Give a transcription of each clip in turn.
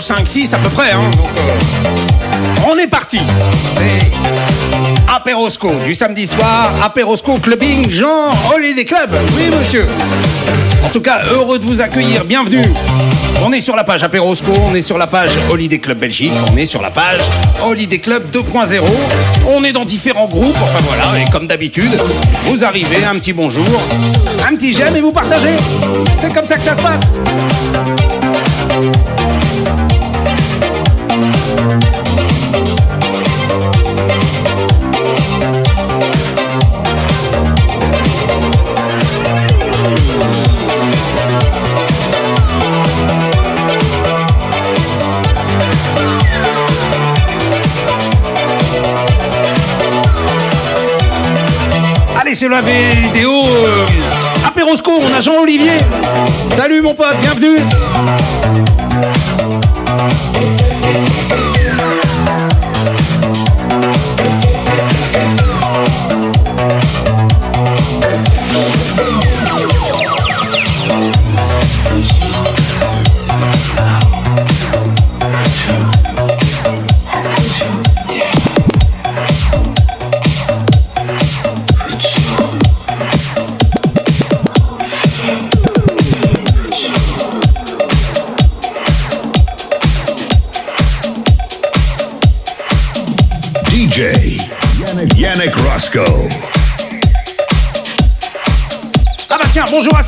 5, 6 à peu près. Hein. On est parti. C'est Apérosco du samedi soir, Aperosco Clubbing, genre Holiday Club. Oui, monsieur. En tout cas, heureux de vous accueillir. Bienvenue. On est sur la page Aperosco. on est sur la page Holiday Club Belgique, on est sur la page Holiday Club 2.0. On est dans différents groupes, enfin voilà, et comme d'habitude, vous arrivez, un petit bonjour, un petit j'aime et vous partagez. C'est comme ça que ça se passe. C'est la vidéo euh, Apérosco, on a Jean-Olivier. Salut mon pote, bienvenue.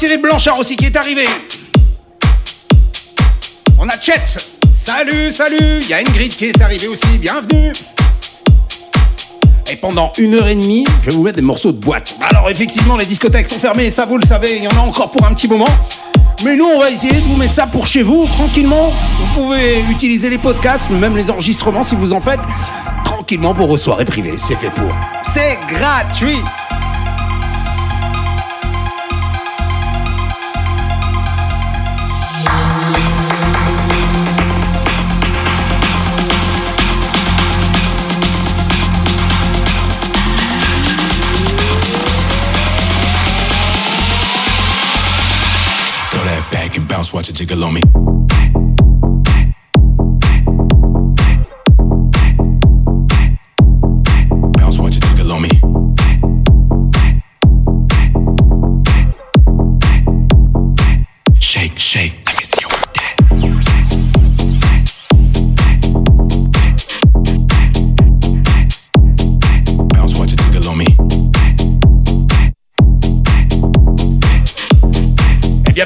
Blanchard aussi qui est arrivé. On a Chet. Salut, salut. Il y a Ingrid qui est arrivée aussi. Bienvenue. Et pendant une heure et demie, je vais vous mettre des morceaux de boîte. Alors effectivement, les discothèques sont fermées, ça vous le savez, il y en a encore pour un petit moment. Mais nous, on va essayer de vous mettre ça pour chez vous, tranquillement. Vous pouvez utiliser les podcasts, même les enregistrements si vous en faites, tranquillement pour vos soirées privées. C'est fait pour. C'est gratuit. Watch it jiggle on me.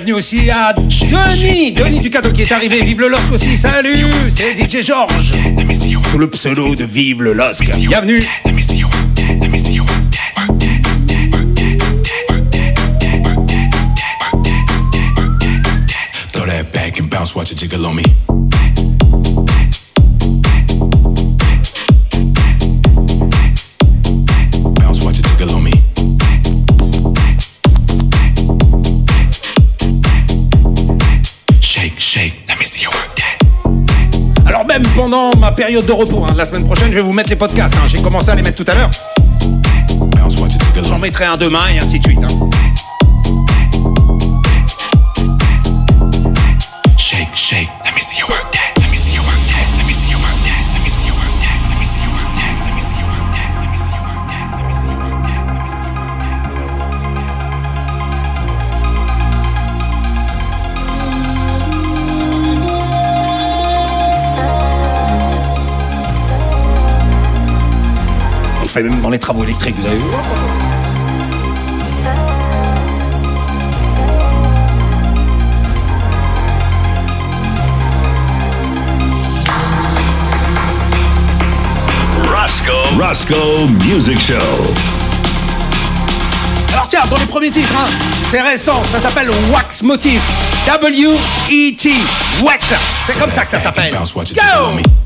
bienvenue aussi à Denis, Denis du cadeau qui est arrivé. Vive le LOSC aussi, salut, c'est DJ Georges. Sous le pseudo de Vive le LOSC. Bienvenue. Dans back and bounce, watch it jiggle on me. Pendant ma période de repos, hein, la semaine prochaine, je vais vous mettre les podcasts. hein. J'ai commencé à les mettre tout à l'heure. J'en mettrai un demain et ainsi de suite. hein. Fait même dans les travaux électriques, vous avez vu Roscoe. Roscoe Music Show. Alors tiens, dans les premiers titres, hein, c'est récent, ça s'appelle Wax Motif. W-E-T. Wet. C'est comme ça que ça s'appelle. Jiggle on Go!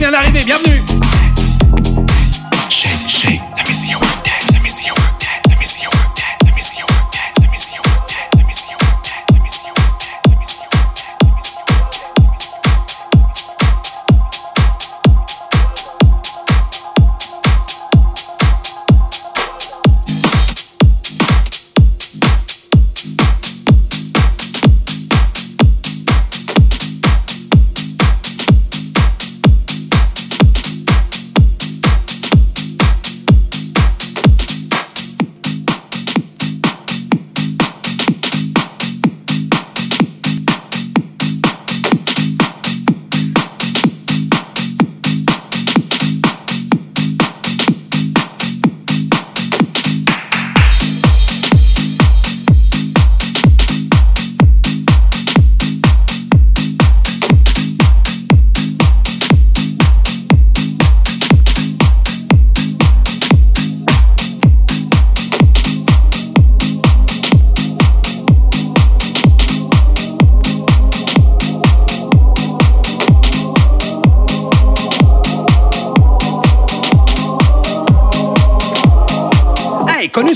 Vient d'arriver, bienvenue.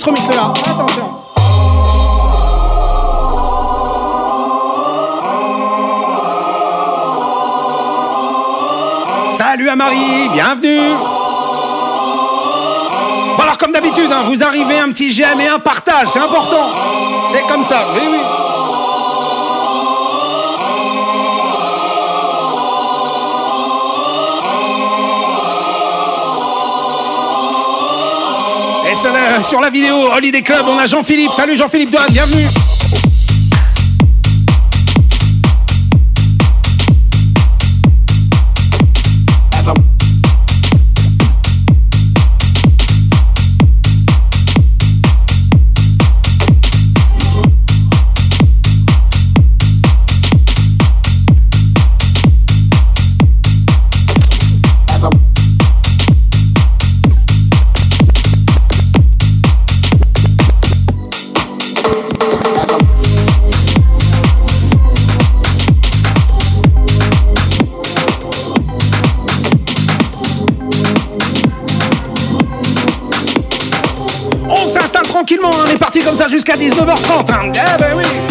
Attention. Salut à Marie, bienvenue. Bon alors comme d'habitude, hein, vous arrivez un petit j'aime et un partage, c'est important. C'est comme ça, oui oui. Sur la vidéo Holiday Club, on a Jean-Philippe. Salut Jean-Philippe Douane, bienvenue. Jusqu'à 19h30. Hein. Eh ben oui.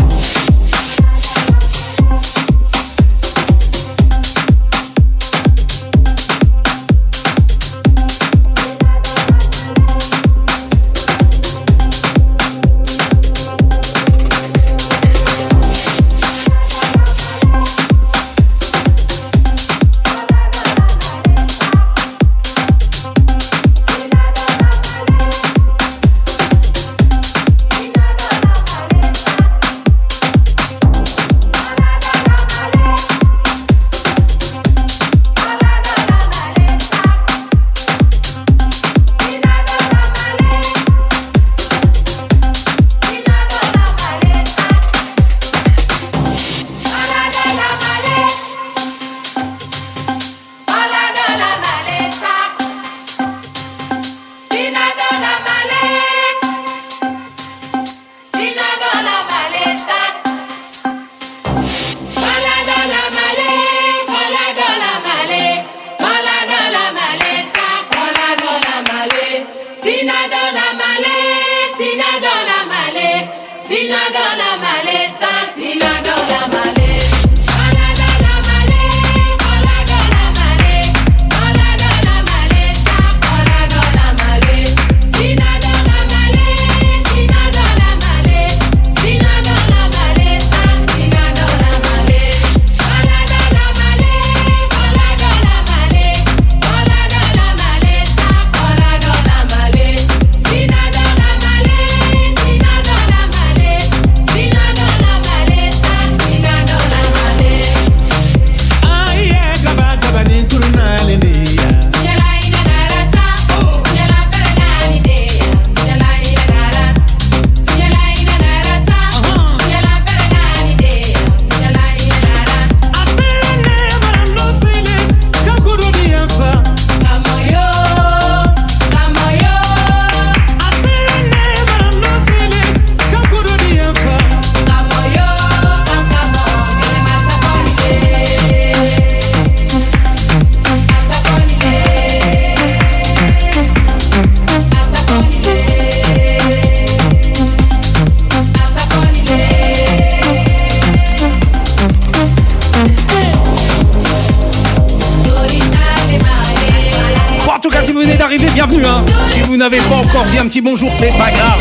Encore dit un petit bonjour, c'est pas grave.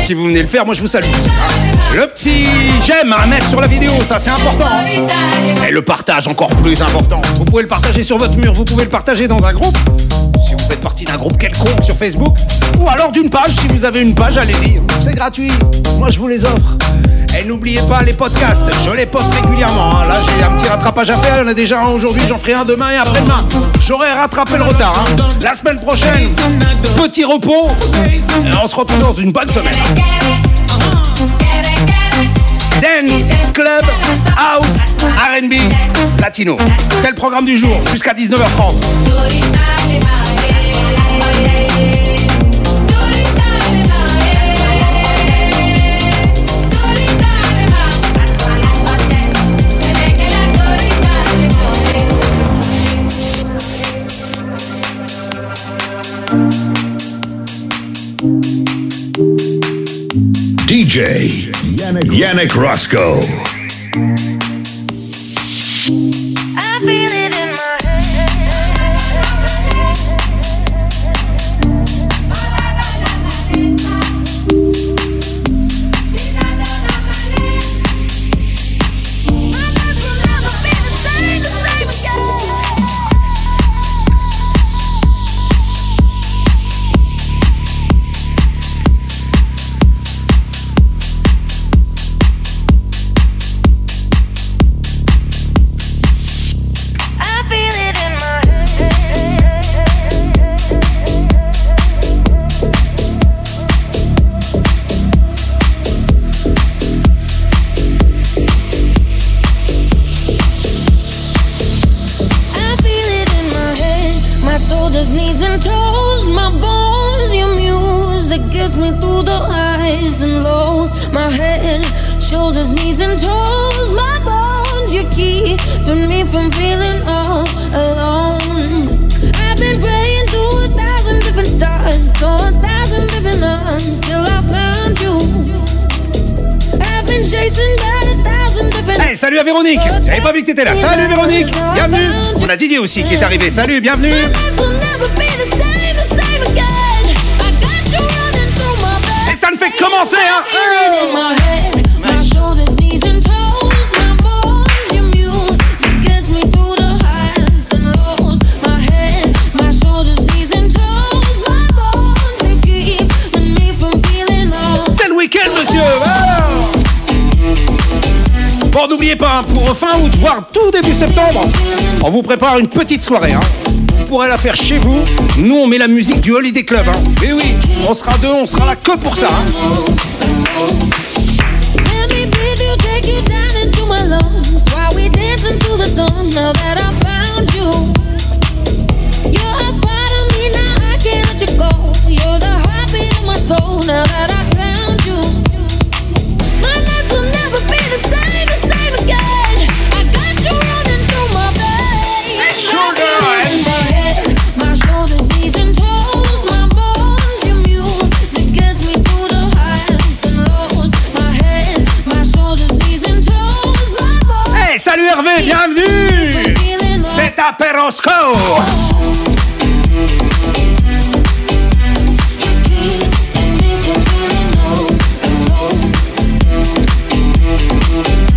Si vous venez le faire, moi je vous salue. Le petit j'aime à mettre sur la vidéo, ça c'est important. Et le partage encore plus important. Vous pouvez le partager sur votre mur, vous pouvez le partager dans un groupe. Si vous faites partie d'un groupe quelconque sur Facebook. Ou alors d'une page, si vous avez une page, allez-y. C'est gratuit. Moi je vous les offre. Et n'oubliez pas les podcasts, je les poste régulièrement. Là, j'ai un petit rattrapage à faire. Il y en a déjà un aujourd'hui, j'en ferai un demain et après-demain. J'aurai rattrapé le retard. hein. La semaine prochaine, petit repos. On se retrouve dans une bonne semaine. Dance, club, house, RB, latino. C'est le programme du jour jusqu'à 19h30. DJ Yannick, Yannick Roscoe. Salut à Véronique. J'avais pas vu que t'étais là. Salut Véronique. Bienvenue. On a Didier aussi qui est arrivé. Salut, bienvenue. Et ça ne fait que commencer, hein N'oubliez pas, hein, pour fin août, voire tout début septembre, on vous prépare une petite soirée. Hein. Vous pourrez la faire chez vous. Nous, on met la musique du Holiday Club. Hein. Et oui, on sera deux, on sera là que pour ça. hein.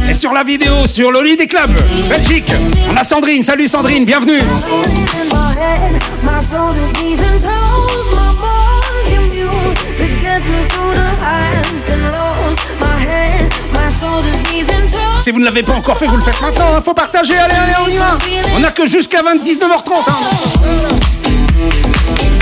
Et sur la vidéo, sur le Holiday Club, Belgique, on a Sandrine. Salut Sandrine, bienvenue Si vous ne l'avez pas encore fait, vous le faites maintenant. hein. Faut partager, allez, allez, on y va On a que jusqu'à 19h30. Hein.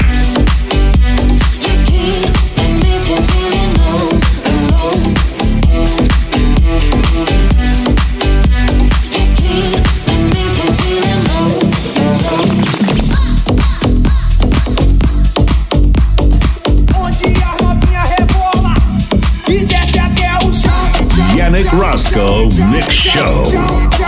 Roscoe Mix Show.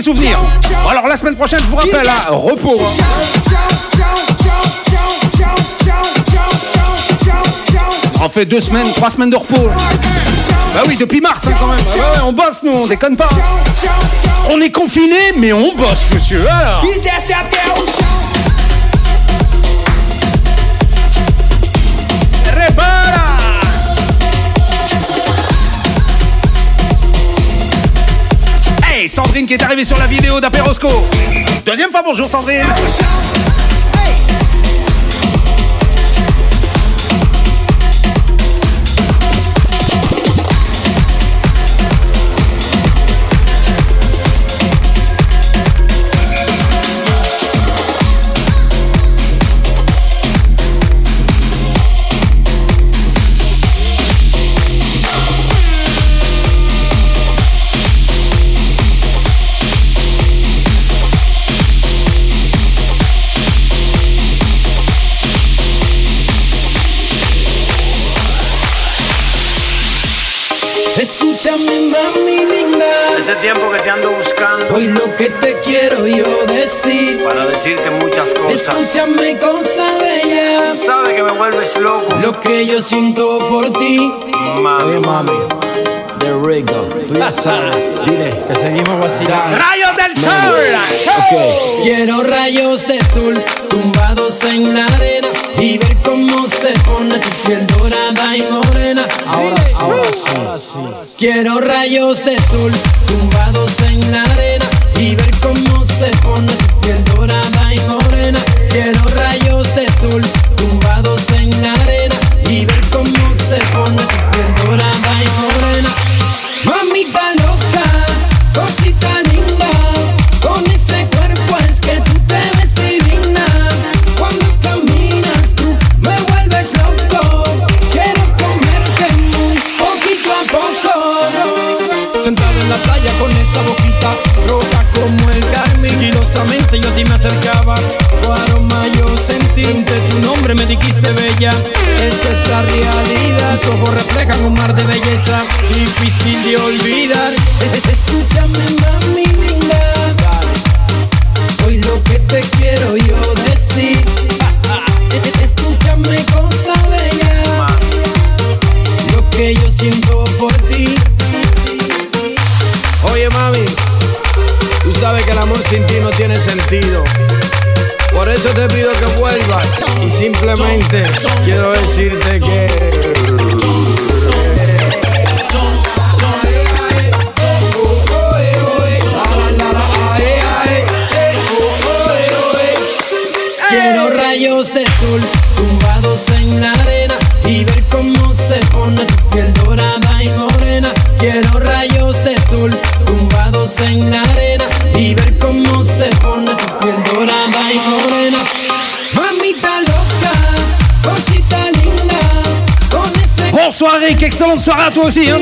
souvenirs. Alors la semaine prochaine, je vous rappelle, hein, repos. Hein. On fait deux semaines, trois semaines de repos. Bah oui, depuis mars hein, quand même. On bosse nous, on déconne pas. Hein. On est confiné, mais on bosse, monsieur. Qui est arrivée sur la vidéo d'Apérosco. Deuxième fois, bonjour Sandrine. Hoy lo que te quiero yo decir. para decirte muchas cosas. Escúchame, cosa bella. Sabes que me vuelves loco, Lo que yo siento por ti. mami. mami. De Rico. Tú ya sabes. Dile que seguimos vacilando. Quiero rayos de sol tumbados en la arena y ver cómo se pone tu piel dorada y morena. Ahora, ahora sí. Quiero rayos de sol tumbados en la arena y ver cómo se pone tu piel dorada y morena. Quiero rayos de sol tumbados en la arena y ver cómo acercaba, tu aroma yo sentí, entre tu nombre me dijiste bella, esa es la realidad, tus ojos reflejan un mar de belleza, difícil de olvidar. Es- es- Escúchame mami sin ti no tiene sentido. Por eso te pido que vuelvas y simplemente quiero decirte que... Quiero rayos de sol tumbados en la arena y ver cómo se pone tu piel dorada y morena. Quiero rayos de sol tumbados en la arena se pone tu piel dorada y morena. Mamita loca, cosita linda, con ese Bonsoir Eric, excellente soirée à toi aussi. Hein.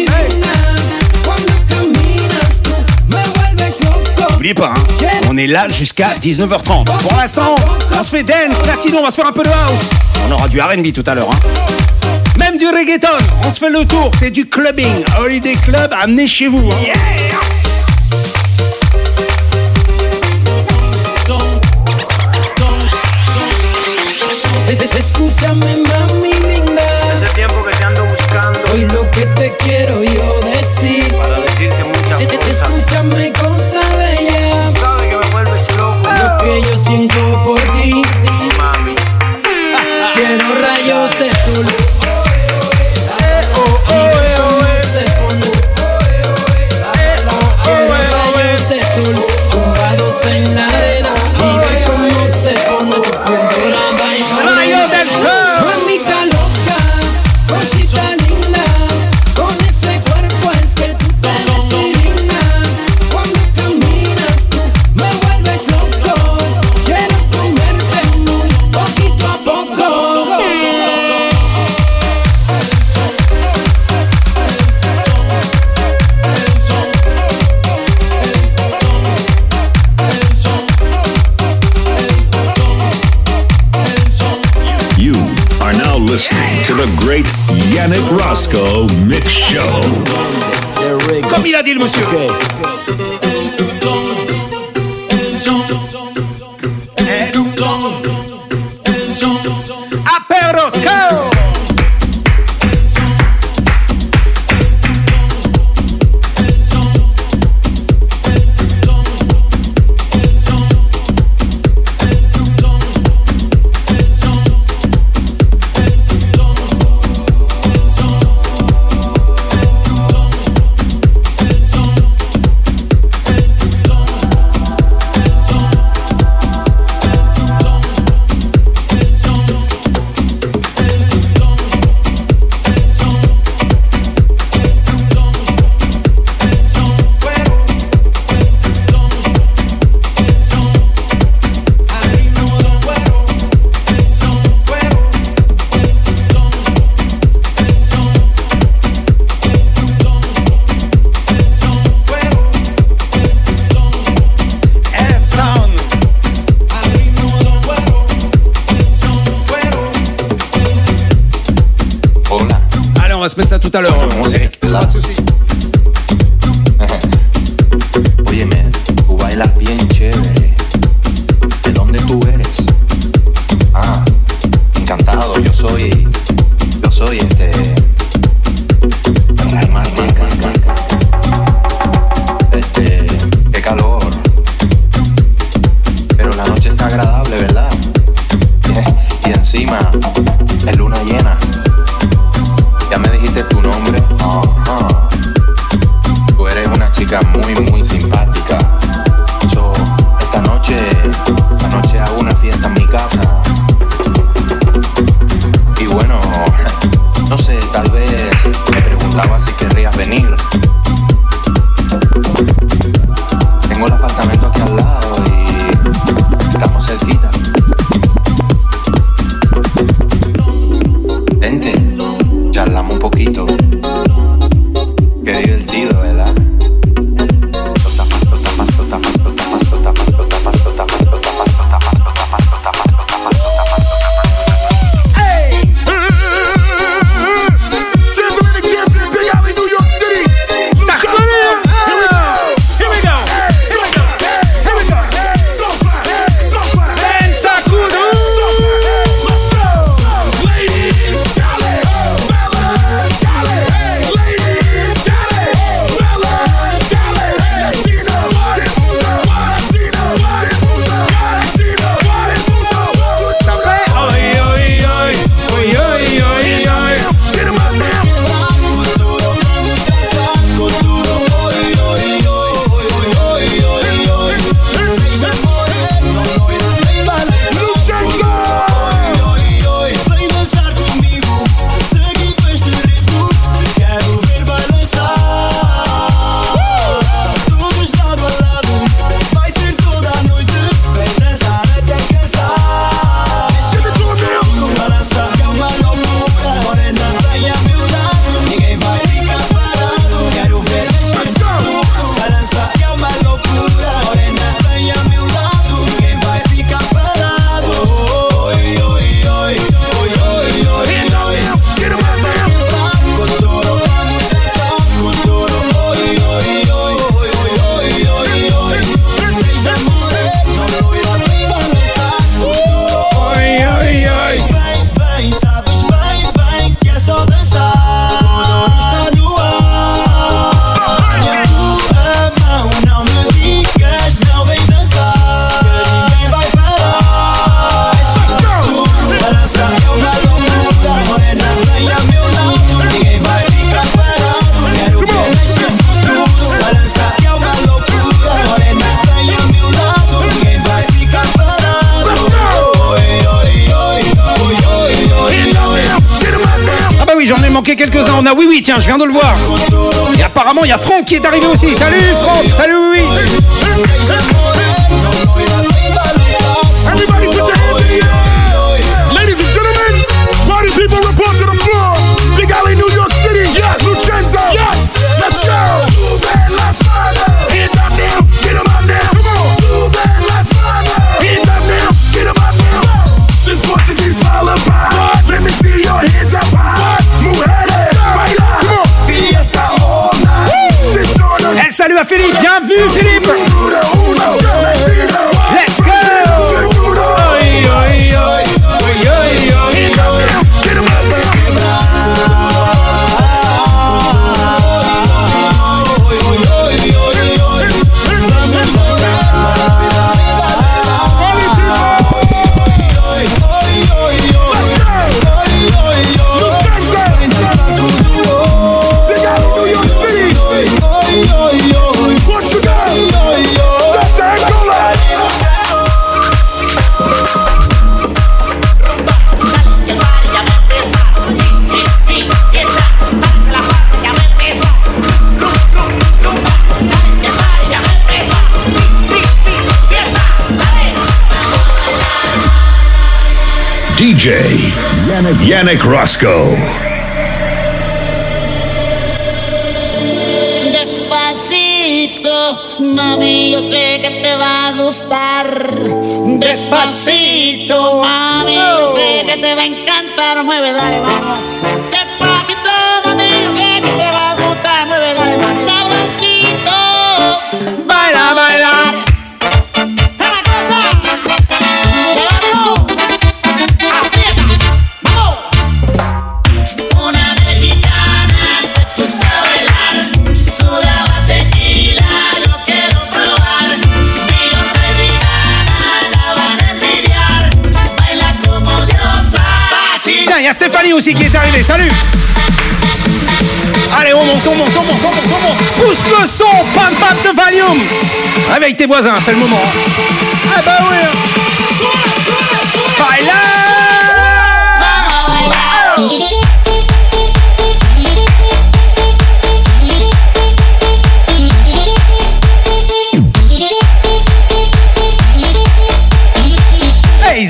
N'oubliez pas, hein, on est là jusqu'à 19h30. Pour l'instant, on se fait dance, latino, on va se faire un peu de house. On aura du RB tout à l'heure. Hein. Même du reggaeton, on se fait le tour, c'est du clubbing. Holiday Club, amenez chez vous. hein. Quiero à Philippe, bienvenue Yannick, Roscoe. Despacito, mami, yo sé que te va a gustar. Despacito, aussi qui est arrivée. Salut. Allez, on monte, on monte, on monte, on monte, on monte. Pousse le son, pam pam de Valium. Réveille tes voisins, c'est le moment. Ah bah oui. Baila.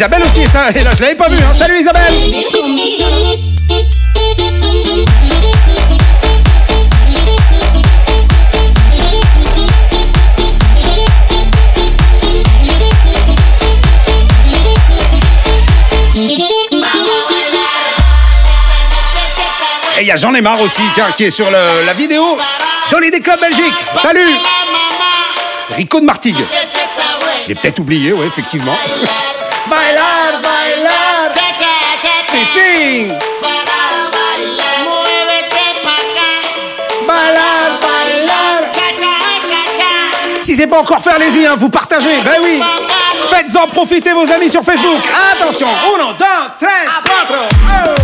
Isabelle aussi, et là, je l'avais pas vu. Hein. Salut Isabelle. Et il y a Jean Lemar aussi, tiens, qui est sur la vidéo Donner des clubs Belgique. Salut Rico de Martigues. Je l'ai peut-être oublié, ouais, effectivement. Bailar, bailar. Si, si. Bailar, bailar. Si c'est pas encore fait, allez-y, hein, vous partagez. Ben oui. Faites-en profiter vos amis sur Facebook. Attention. Uno, dos, tres, cuatro. Oh.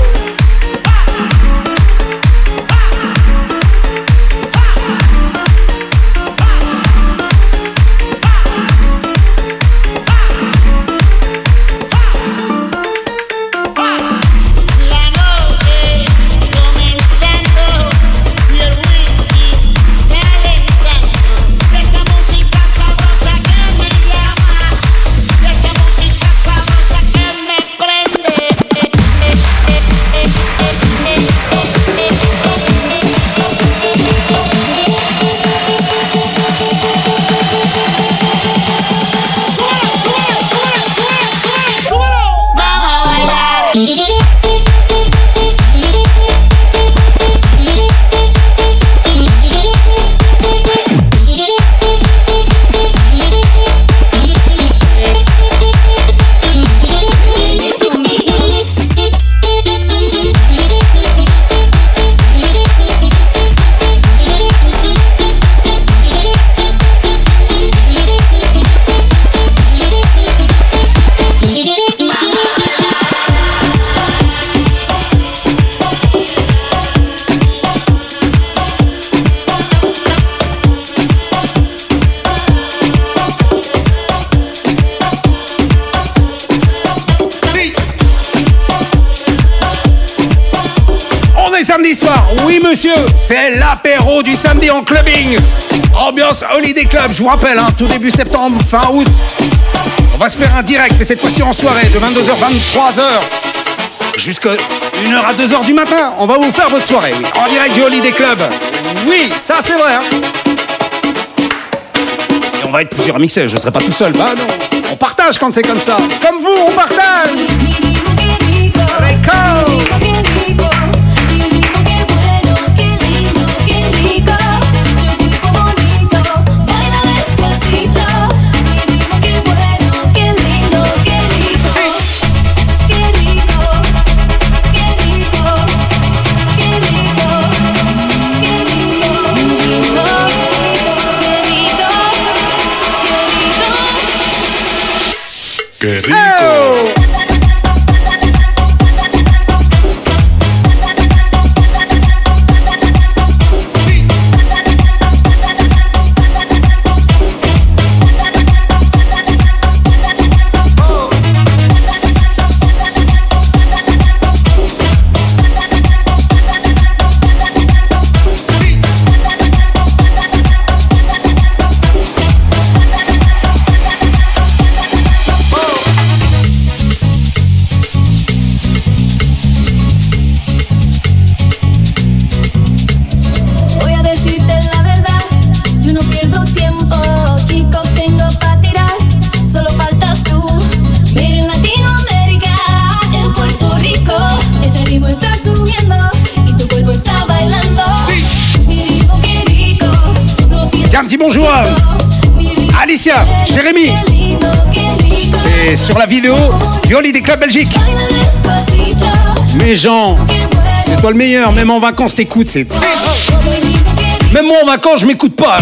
Mm-hmm. C'est l'apéro du samedi en clubbing. Ambiance Holiday Club, je vous rappelle, hein, tout début septembre, fin août. On va se faire un direct, mais cette fois-ci en soirée, de 22h, 23h. Jusqu'à 1h à 2h du matin, on va vous faire votre soirée, oui. En direct du Holiday Club. Oui, ça c'est vrai. hein. Et on va être plusieurs mixés, je serai pas tout seul. Bah non, on partage quand c'est comme ça. Comme vous, on partage. Qué rico. Voy vidéo du Holiday Club Belgique. Mais Jean, c'est toi le meilleur. Même en vacances, t'écoutes. C'est. Même moi en vacances, je m'écoute pas.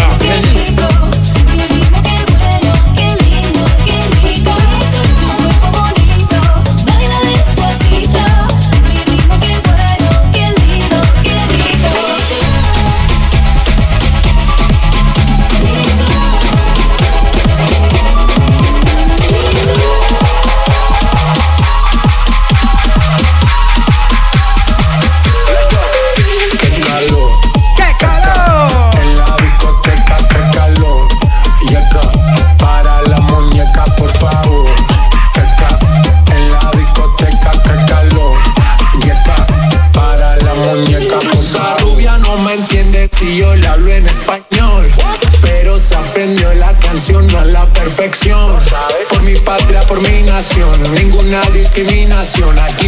discriminación aquí.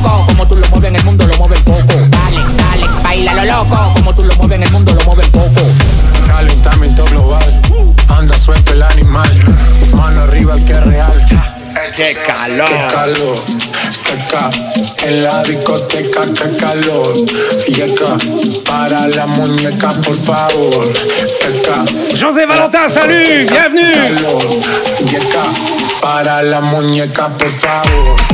Loco. Como tú lo mueves en el mundo, lo mueves poco. Dale, dale, baila lo loco. Como tú lo mueves en el mundo, lo mueves poco. Calentamiento global. Anda suelto el animal. Mano arriba el que es real. ¡Qué calor! Qué calor, qué ca en la discoteca, qué calor. Llega para la muñeca, por favor. Qué ca José Valentin, salut! Bienvenue! calor. Para la muñeca, por favor.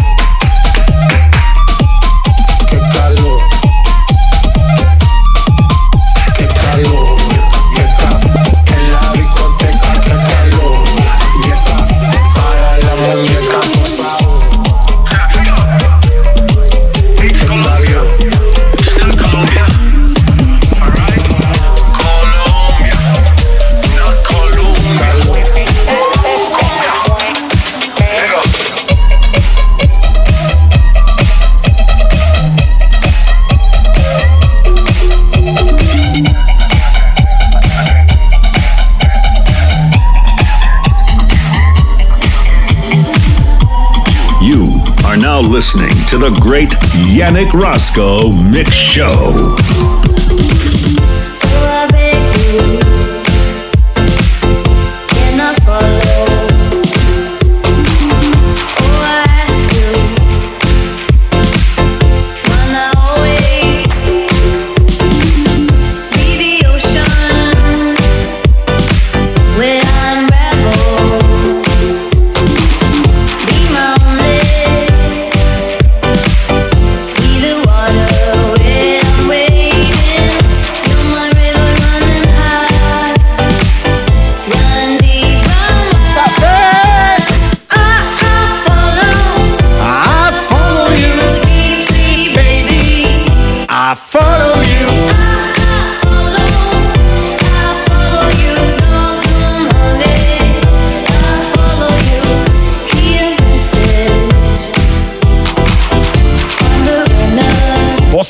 To the great Yannick Roscoe Mix Show.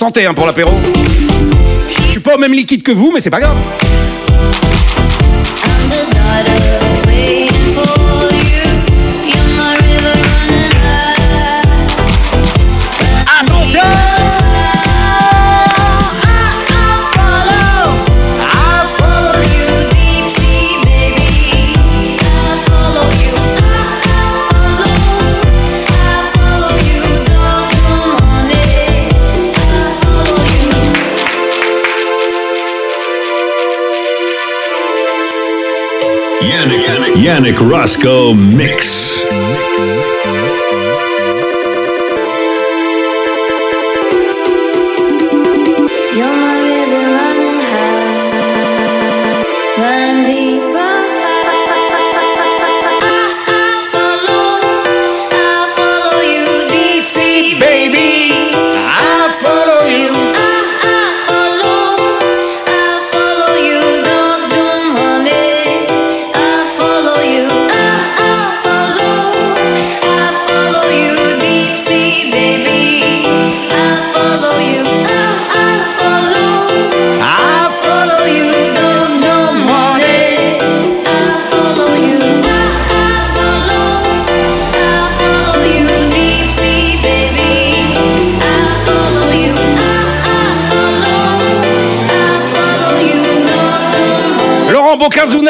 Hein, pour l'apéro. Je suis pas au même liquide que vous, mais c'est pas grave. Yannick, Roscoe Mix.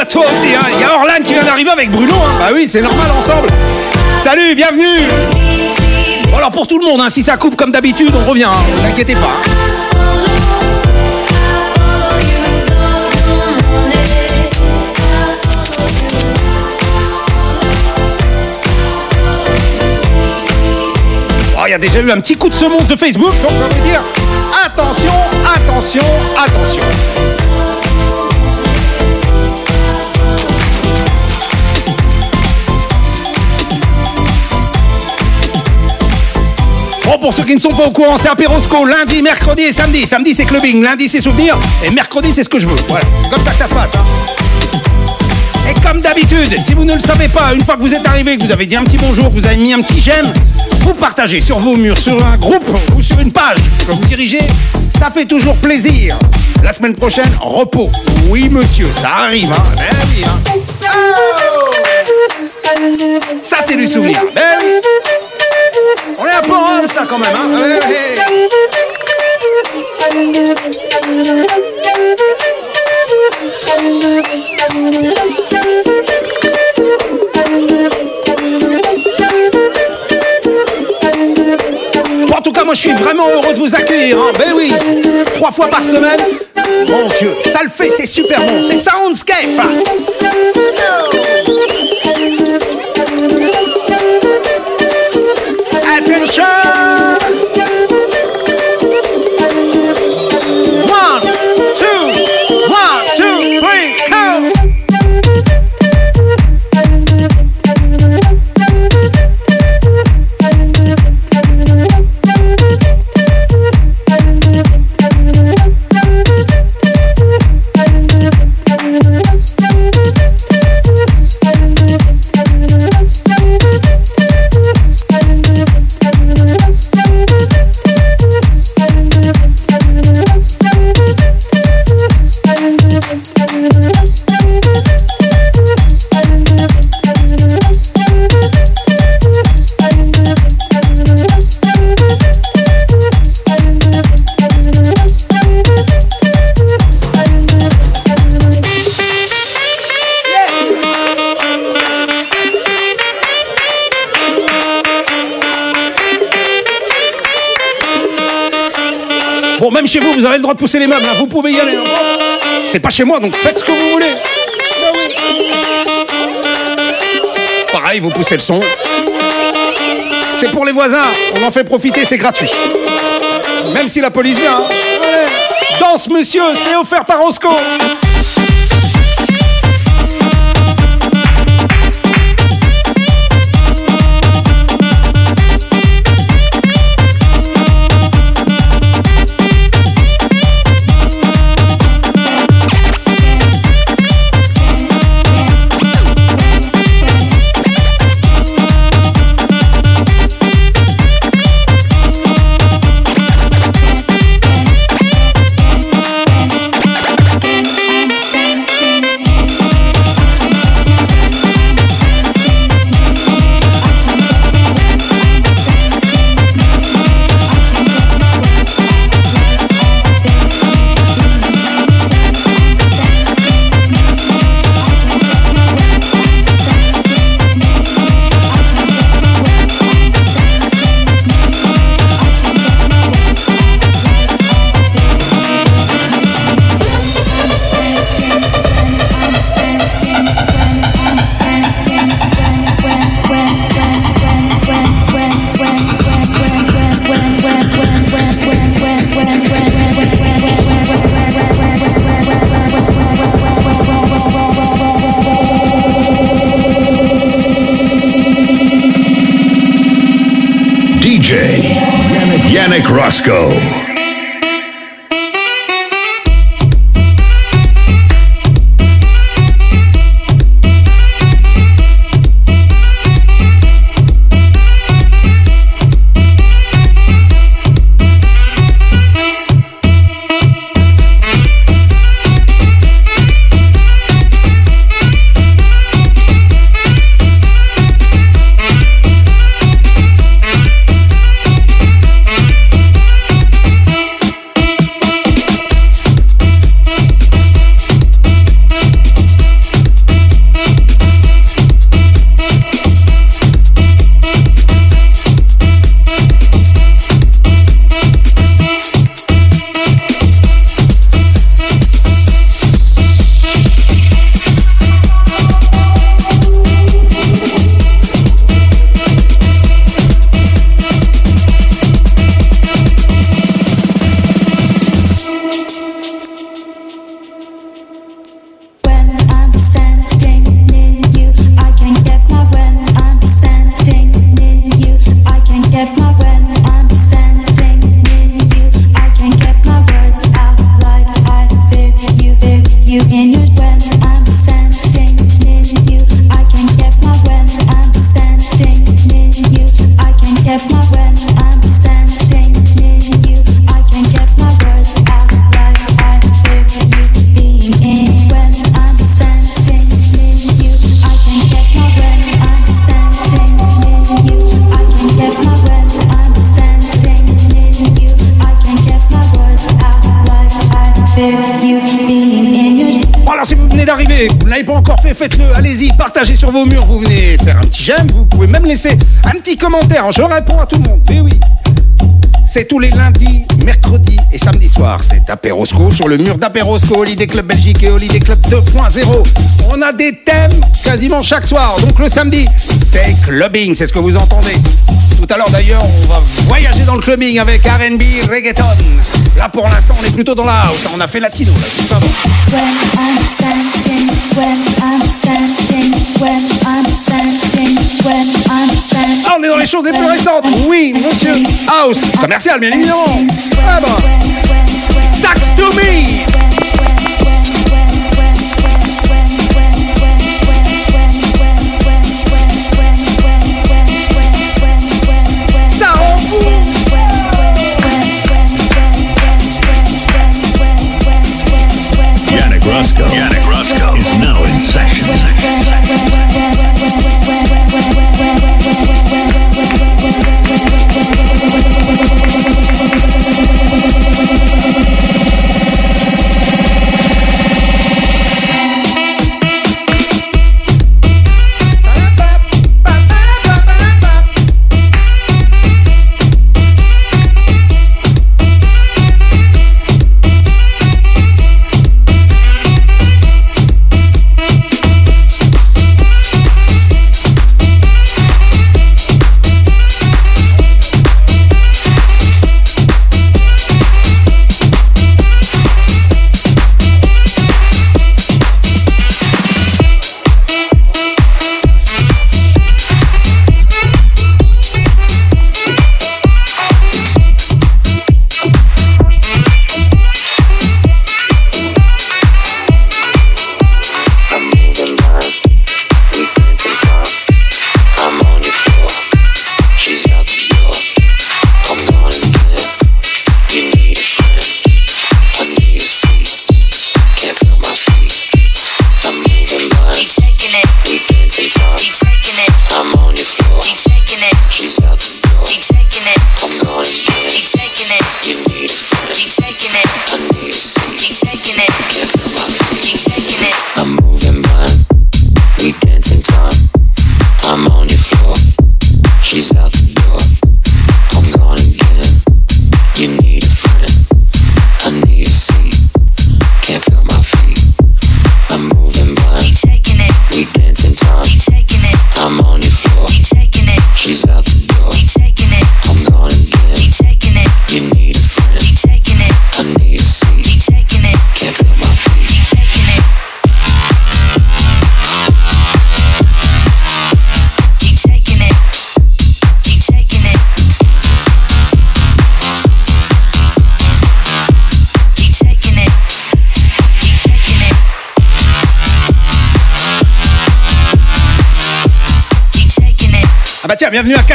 Toi aussi. hein. Il y a Orlan qui vient d'arriver avec Bruno. hein. Bah oui, c'est normal ensemble. Salut, bienvenue. Bon, alors pour tout le monde, hein, si ça coupe comme d'habitude, on revient. Ne vous inquiétez pas. Oh, Il y a déjà eu un petit coup de semonce de Facebook, donc ça veut dire attention, attention, attention. Pour ceux qui ne sont pas au courant, c'est Apérosco lundi, mercredi et samedi. Samedi, c'est clubbing, lundi, c'est souvenir, et mercredi, c'est ce que je veux. Voilà, comme ça que ça se passe. hein. Et comme d'habitude, si vous ne le savez pas, une fois que vous êtes arrivé, que vous avez dit un petit bonjour, que vous avez mis un petit j'aime, vous partagez sur vos murs, sur un groupe ou sur une page que vous dirigez, ça fait toujours plaisir. La semaine prochaine, repos. Oui, monsieur, ça arrive, hein. Ben oui, hein. Ça, c'est du souvenir. Ben oui. En là quand même, hein. En tout cas, moi je suis vraiment heureux de vous accueillir. Hein. Ben oui, trois fois par semaine. Mon Dieu, ça le fait, c'est super bon. C'est Soundscape. Attention. Vous, avez le droit de pousser les meubles, hein. vous pouvez y aller. hein. C'est pas chez moi, donc faites ce que vous voulez. Pareil, vous poussez le son. C'est pour les voisins, on en fait profiter, c'est gratuit. Même si la police vient. hein. Danse, monsieur, c'est offert par Roscoe. DJ Yannick, Roscoe. Même laisser un petit commentaire, je réponds à tout le monde, mais oui. C'est tous les lundis, mercredis et samedis soirs. C'est Apérosco sur le mur d'Apérosco, Holiday Club Belgique et Holiday Club 2.0. On a des thèmes quasiment chaque soir. Donc le samedi, c'est clubbing, c'est ce que vous entendez. Tout à l'heure d'ailleurs, on va voyager dans le clubbing avec RB, reggaeton. Là pour l'instant, on est plutôt dans la house. On a fait latino là. Ah, on est dans les choses les plus récentes. Oui, monsieur House. Commercial, bien évidemment. Ah bah. Sax to me. Roscoe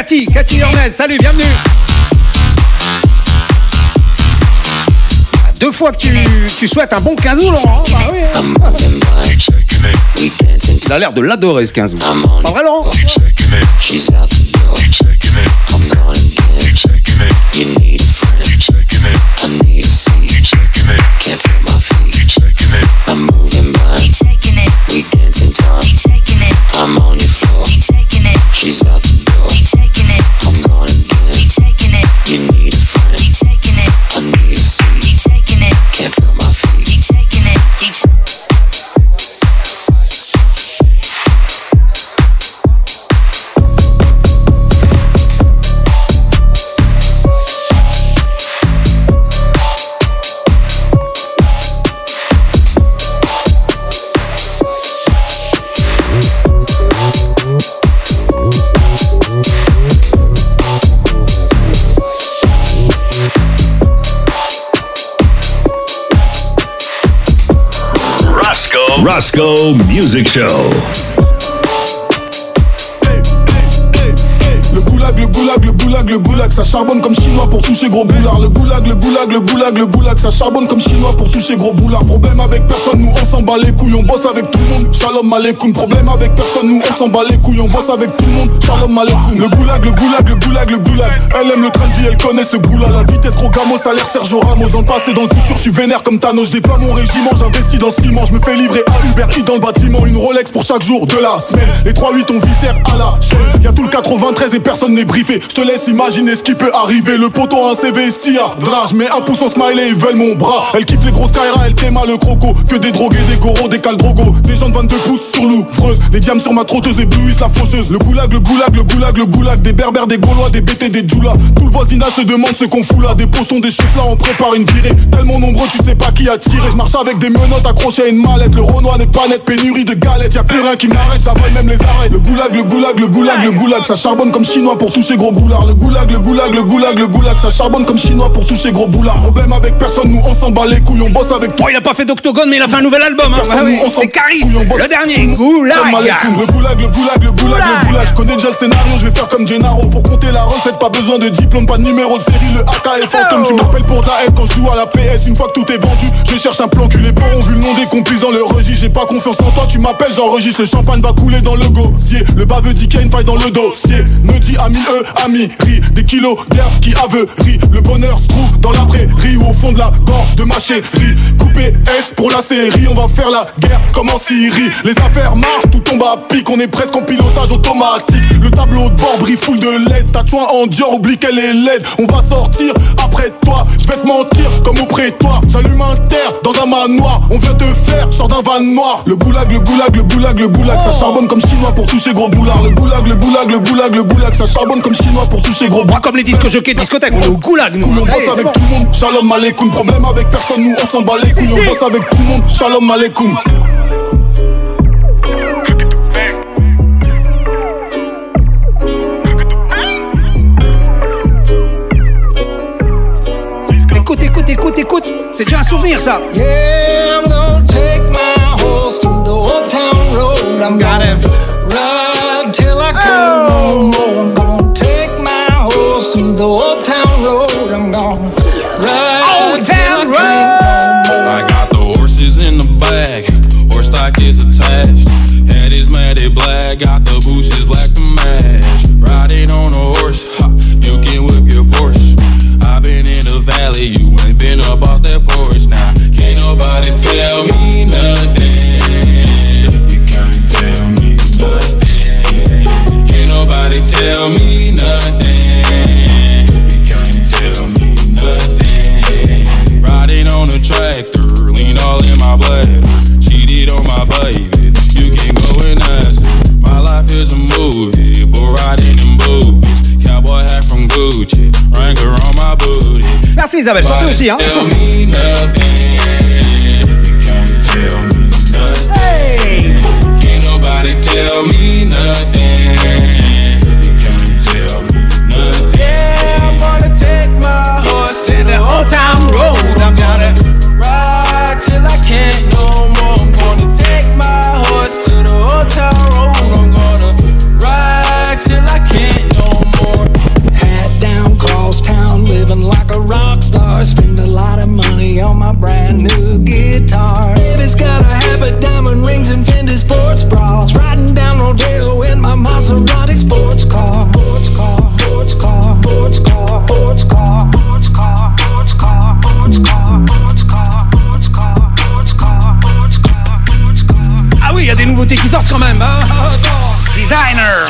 Cathy, Cathy Lornez, salut, bienvenue. Deux fois que tu, tu souhaites un bon 15 août, Laurent. Bah oui. hein. Il a l'air de l'adorer ce 15 août. Pas vrai, Laurent Roscoe. Music Show. Goulag, le goulag, le goulag, ça charbonne comme chinois pour toucher gros boulard. Le goulag, le goulag, le goulag, le goulag, ça charbonne comme chinois pour toucher gros boulard. Problème avec personne, nous on s'en bat les couilles, on bosse avec tout le monde. Shalom aleikoum. Problème avec personne, nous on s'en bat les couilles, on bosse avec tout le monde. Shalom aleikoum. Le goulag, le goulag, le goulag, le goulag. Elle aime le train de vie, elle connaît ce goût-là. La vitesse trop gamo, ça l'air Sergio Ramos. Dans le passé, dans le futur, je suis vénère comme Thanos. Je déploie mon régiment, j'investis dans ciment. Je me fais livrer à Uber Eats dans le bâtiment. Une Rolex pour chaque jour de la semaine. Les 3-8 on viscère à la chaîne. Y'a tout le 93 et personne n'est briefé. Je te laisse imaginer ce qui peut arriver. Le poteau a un CV si drage. Mais un pouce en smiley, ils veulent mon bras. Elle kiffe les grosses Kaira, elle t'aime le croco. Que des drogués, des goros, des caldrogos. Des gens de 22 pouces sur l'ouvreuse. Les diams sur ma trotteuse éblouissent la faucheuse. Le goulag, le goulag, le goulag, le goulag. Des berbères, des gaulois, des BT, des djoulas. Tout le voisinage se demande ce qu'on fout là. Des postons, des chefs là, on prépare une virée. Tellement nombreux, tu sais pas qui a tiré. Je marche avec des menottes accrochées à une mallette. Le Renoir n'est pas net, pénurie de galettes. Y'a plus rien qui m'arrête, ça vole même les arrêts. Le goulag, le goulag, le goulag, le goulag. Ça charbonne comme chinois pour toucher gros boulard. Le goulag, le goulag, le goulag, le goulag. Ça charbonne comme chinois pour toucher gros boulard. Problème avec personne, nous on s'en bat les couilles. On bosse avec Oh, il a pas fait d'octogone, mais il a fait un nouvel album. Hein. Personne, Ah oui, nous, on s'en c'est Caris, le dernier. Goulag. Le goulag, le goulag, le goulag, le goulag. Je connais déjà le scénario, je vais faire comme Gennaro pour compter la recette. Pas besoin de diplôme, pas de numéro de série. Le AK est fantôme. Tu m'appelles pour ta haine quand je joue à la PS. Une fois que tout est vendu, je cherche un plan. Les porcs ont vu le nom des complices dans le registre. J'ai pas confiance en toi, tu m'appelles, j'enregistre. Le champagne va couler dans le gosier. Le baveux dit qu'il y a une faille dans le dossier. Ne dit ami eux, ami, ri. Des kilos d'herbe qui aveurit. Le bonheur se trouve dans la prairie au fond de la gorge de ma chérie. Coupé S pour la série, on va faire la guerre comme en Syrie. Les affaires marchent, tout tombe à pic, on est presque en pilotage automatique. Le tableau de bord brille full de LED. Ta joint en Dior, oublie qu'elle est laide. On va sortir après toi, je vais te mentir comme au prétoire. J'allume un terre dans un manoir, on vient te faire, sort d'un van noir. Le goulag, le goulag, le goulag, le goulag, ça charbonne comme chinois pour toucher gros boulard. Le goulag, le goulag, le goulag, le goulag, ça charbonne comme chinois pour toucher gros boulard. Comme les disques jockeys, discothèques, on est au goulag, nous. Cool, on bosse avec tout le monde, shalom alaikum. Problème avec personne, nous on s'en bat les couilles. On bosse avec tout le monde, shalom alaikum. Écoute, écoute, écoute, écoute. C'est déjà un souvenir, ça. Yeah, booty. Merci Isabelle, chantez aussi, hein. Tell Designer.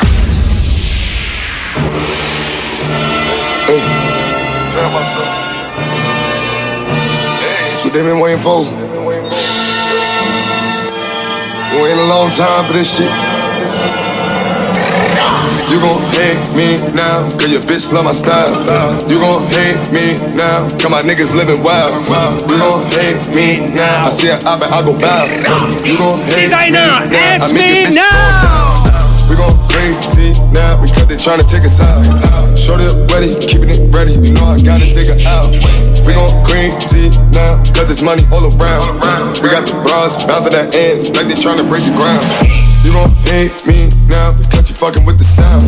That's what they been waiting for. Waiting a long time for this shit. You gon' hate me now, cause your bitch love my style. You gon' hate me now, cause my niggas living wild. You gon' hate me now, I see an op and I go bow. You gon' hate Designer, me now, I make your me bitch now. We gon' crazy now because they tryna take us out. Shorty up ready, keeping it ready. You know I gotta dig her out. We gon' crazy now cause it's money all around. We got the bras bouncing their ass like they tryna break the ground. You gon' hate me now because you fucking with the sound.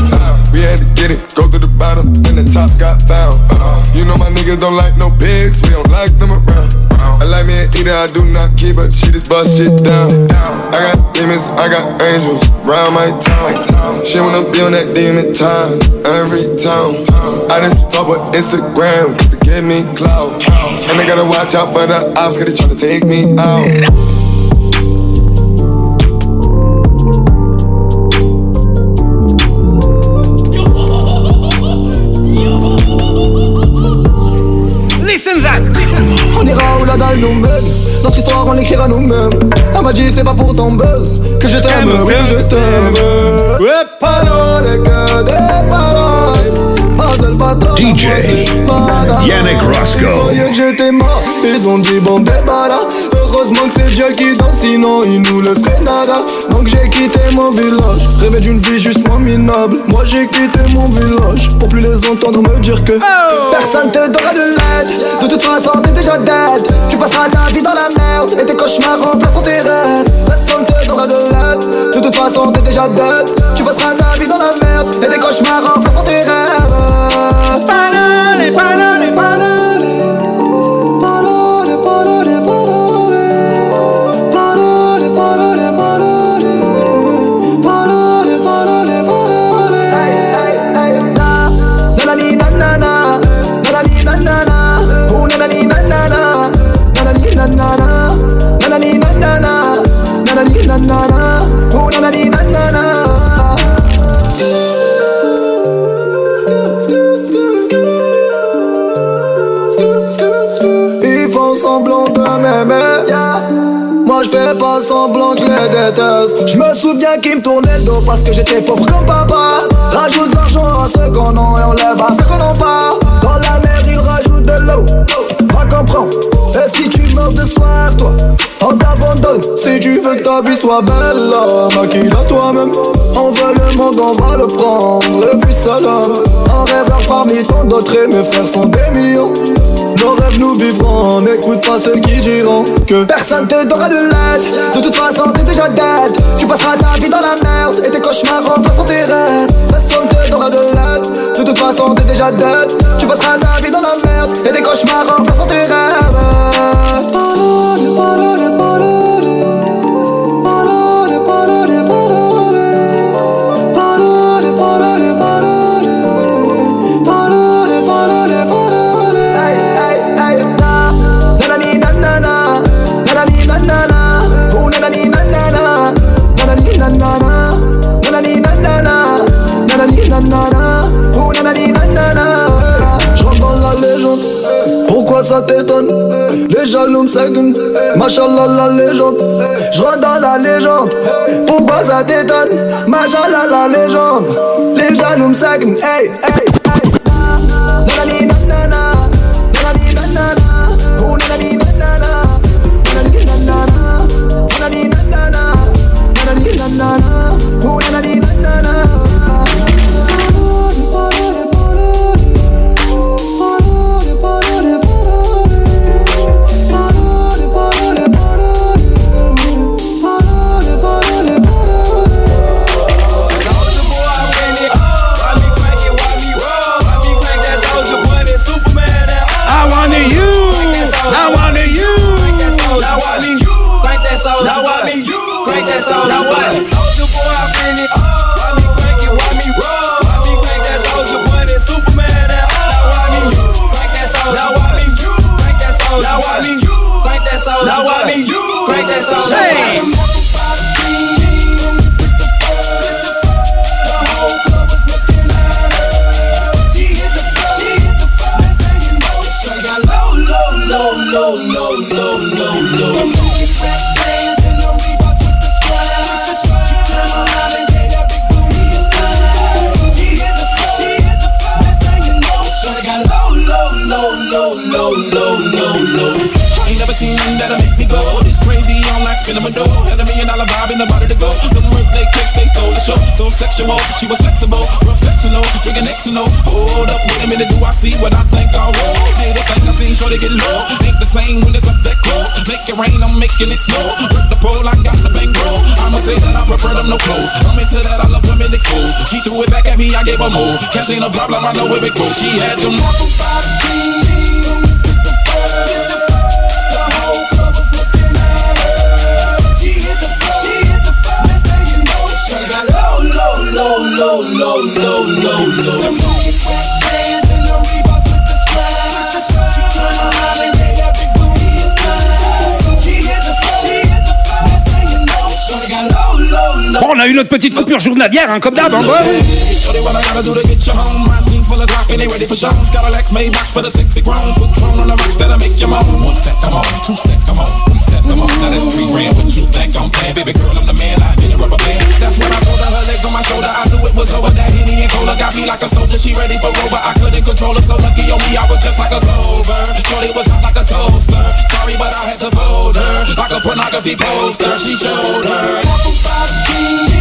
We had to get it, go through the bottom, then the top got found. You know my niggas don't like no pigs, we don't like them around. I like me an eater, I do not keep, but she just bust shit down. I got demons, I got angels round my town. She wanna be on that demon time every time. I just fuck with Instagram cause to give me clout. And I gotta watch out for the ops cause they tryna take me out. On l'écrira nous-mêmes. Elle m'a dit c'est pas pour ton buzz Que je t'aime, oui je t'aime. Parole que des paroles DJ Yannick Roscoe. J'étais mort Ils ont dit bon débarras Heureusement que c'est Dieu qui danse Sinon il nous laisserait nada. Donc j'ai quitté mon village Rêvais d'une vie juste moins minable. Moi j'ai quitté mon village Pour plus les entendre me dire que Personne te donnera de l'aide. De toute façon t'es déjà dead. Tu passeras ta vie dans la merde Et tes cauchemars remplaceront tes rêves Personne te donnera de l'aide. De toute façon t'es déjà dead. Tu passeras ta vie dans la merde Et tes cauchemars remplaceront tes rêves je me souviens qu'ils me tournaient le dos parce que j'étais pauvre comme papa. Rajoute de l'argent à ceux qu'on a et on lève à ceux qu'on n'a pas. Dans la mer ils rajoutent de l'eau. Va comprendre meurs de toi On t'abandonne Si tu veux que ta vie soit belle Maquille-la toi-même On veut le monde on va le prendre Et puis salam Un rêveur parmi tant d'autres Et mes frères sont des millions nos rêves nous vivrons, n'écoute pas ceux qui diront que personne te donnera de l'aide. De toute façon, t'es déjà dead. Tu passeras ta vie dans la merde et tes cauchemars remplaceront tes rêves. Personne te donnera de l'aide. De toute façon, t'es déjà dead. Tu passeras ta vie dans la merde et tes cauchemars remplaceront tes rêves. Ça t'étonne? Jaloux seguent. Machallah la légende. Je dans la légende. Pourquoi ça t'étonne Machallah la légende. Les jaloux seguent. Hey, hey, Hold up, wait a minute, do I see what I think I want? Hey, they think I seen, sure they get low. Ain't the same when it's up that close. Make it rain, I'm making it snow. Rip the pole, I got the bankroll. I'ma say that I prefer them no clothes. I'm into that, I love women exposed. She threw it back at me, I gave her more. Cash ain't a problem, I know where it goes. She had them. Toaster. Sorry, but I had to fold her. Like a pornography poster. She showed her.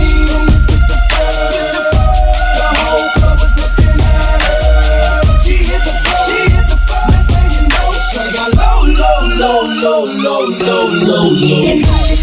Low,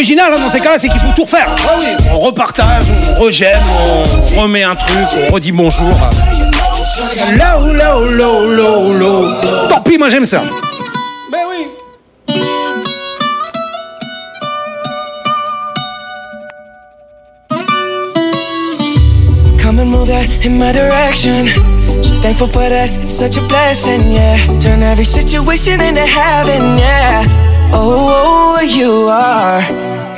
original hein, dans ces cas-là, c'est qu'il faut tout refaire. Ah on repartage, on regemme, on remet un truc, on redit bonjour. Low, low, low, low, low. Tant pis, moi j'aime ça. Ben oui. Come and move that in my direction. So thankful for that, it's such a blessing, yeah. Turn every situation into heaven, yeah. Oh, you are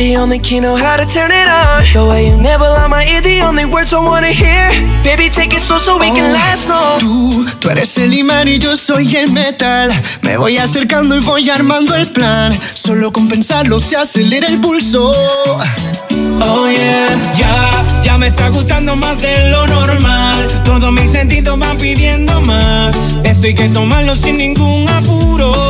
The only key, know how to turn it on. The way you nibble on my ear, the only words I wanna hear. Baby, take it slow so we can last long. Tú, tú eres el imán y yo soy el metal. Me voy acercando y voy armando el plan. Solo con pensarlo se acelera el pulso. Oh yeah, ya, ya me está gustando más de lo normal. Todos mis sentidos van pidiendo más. Esto hay que tomarlo sin ningún apuro.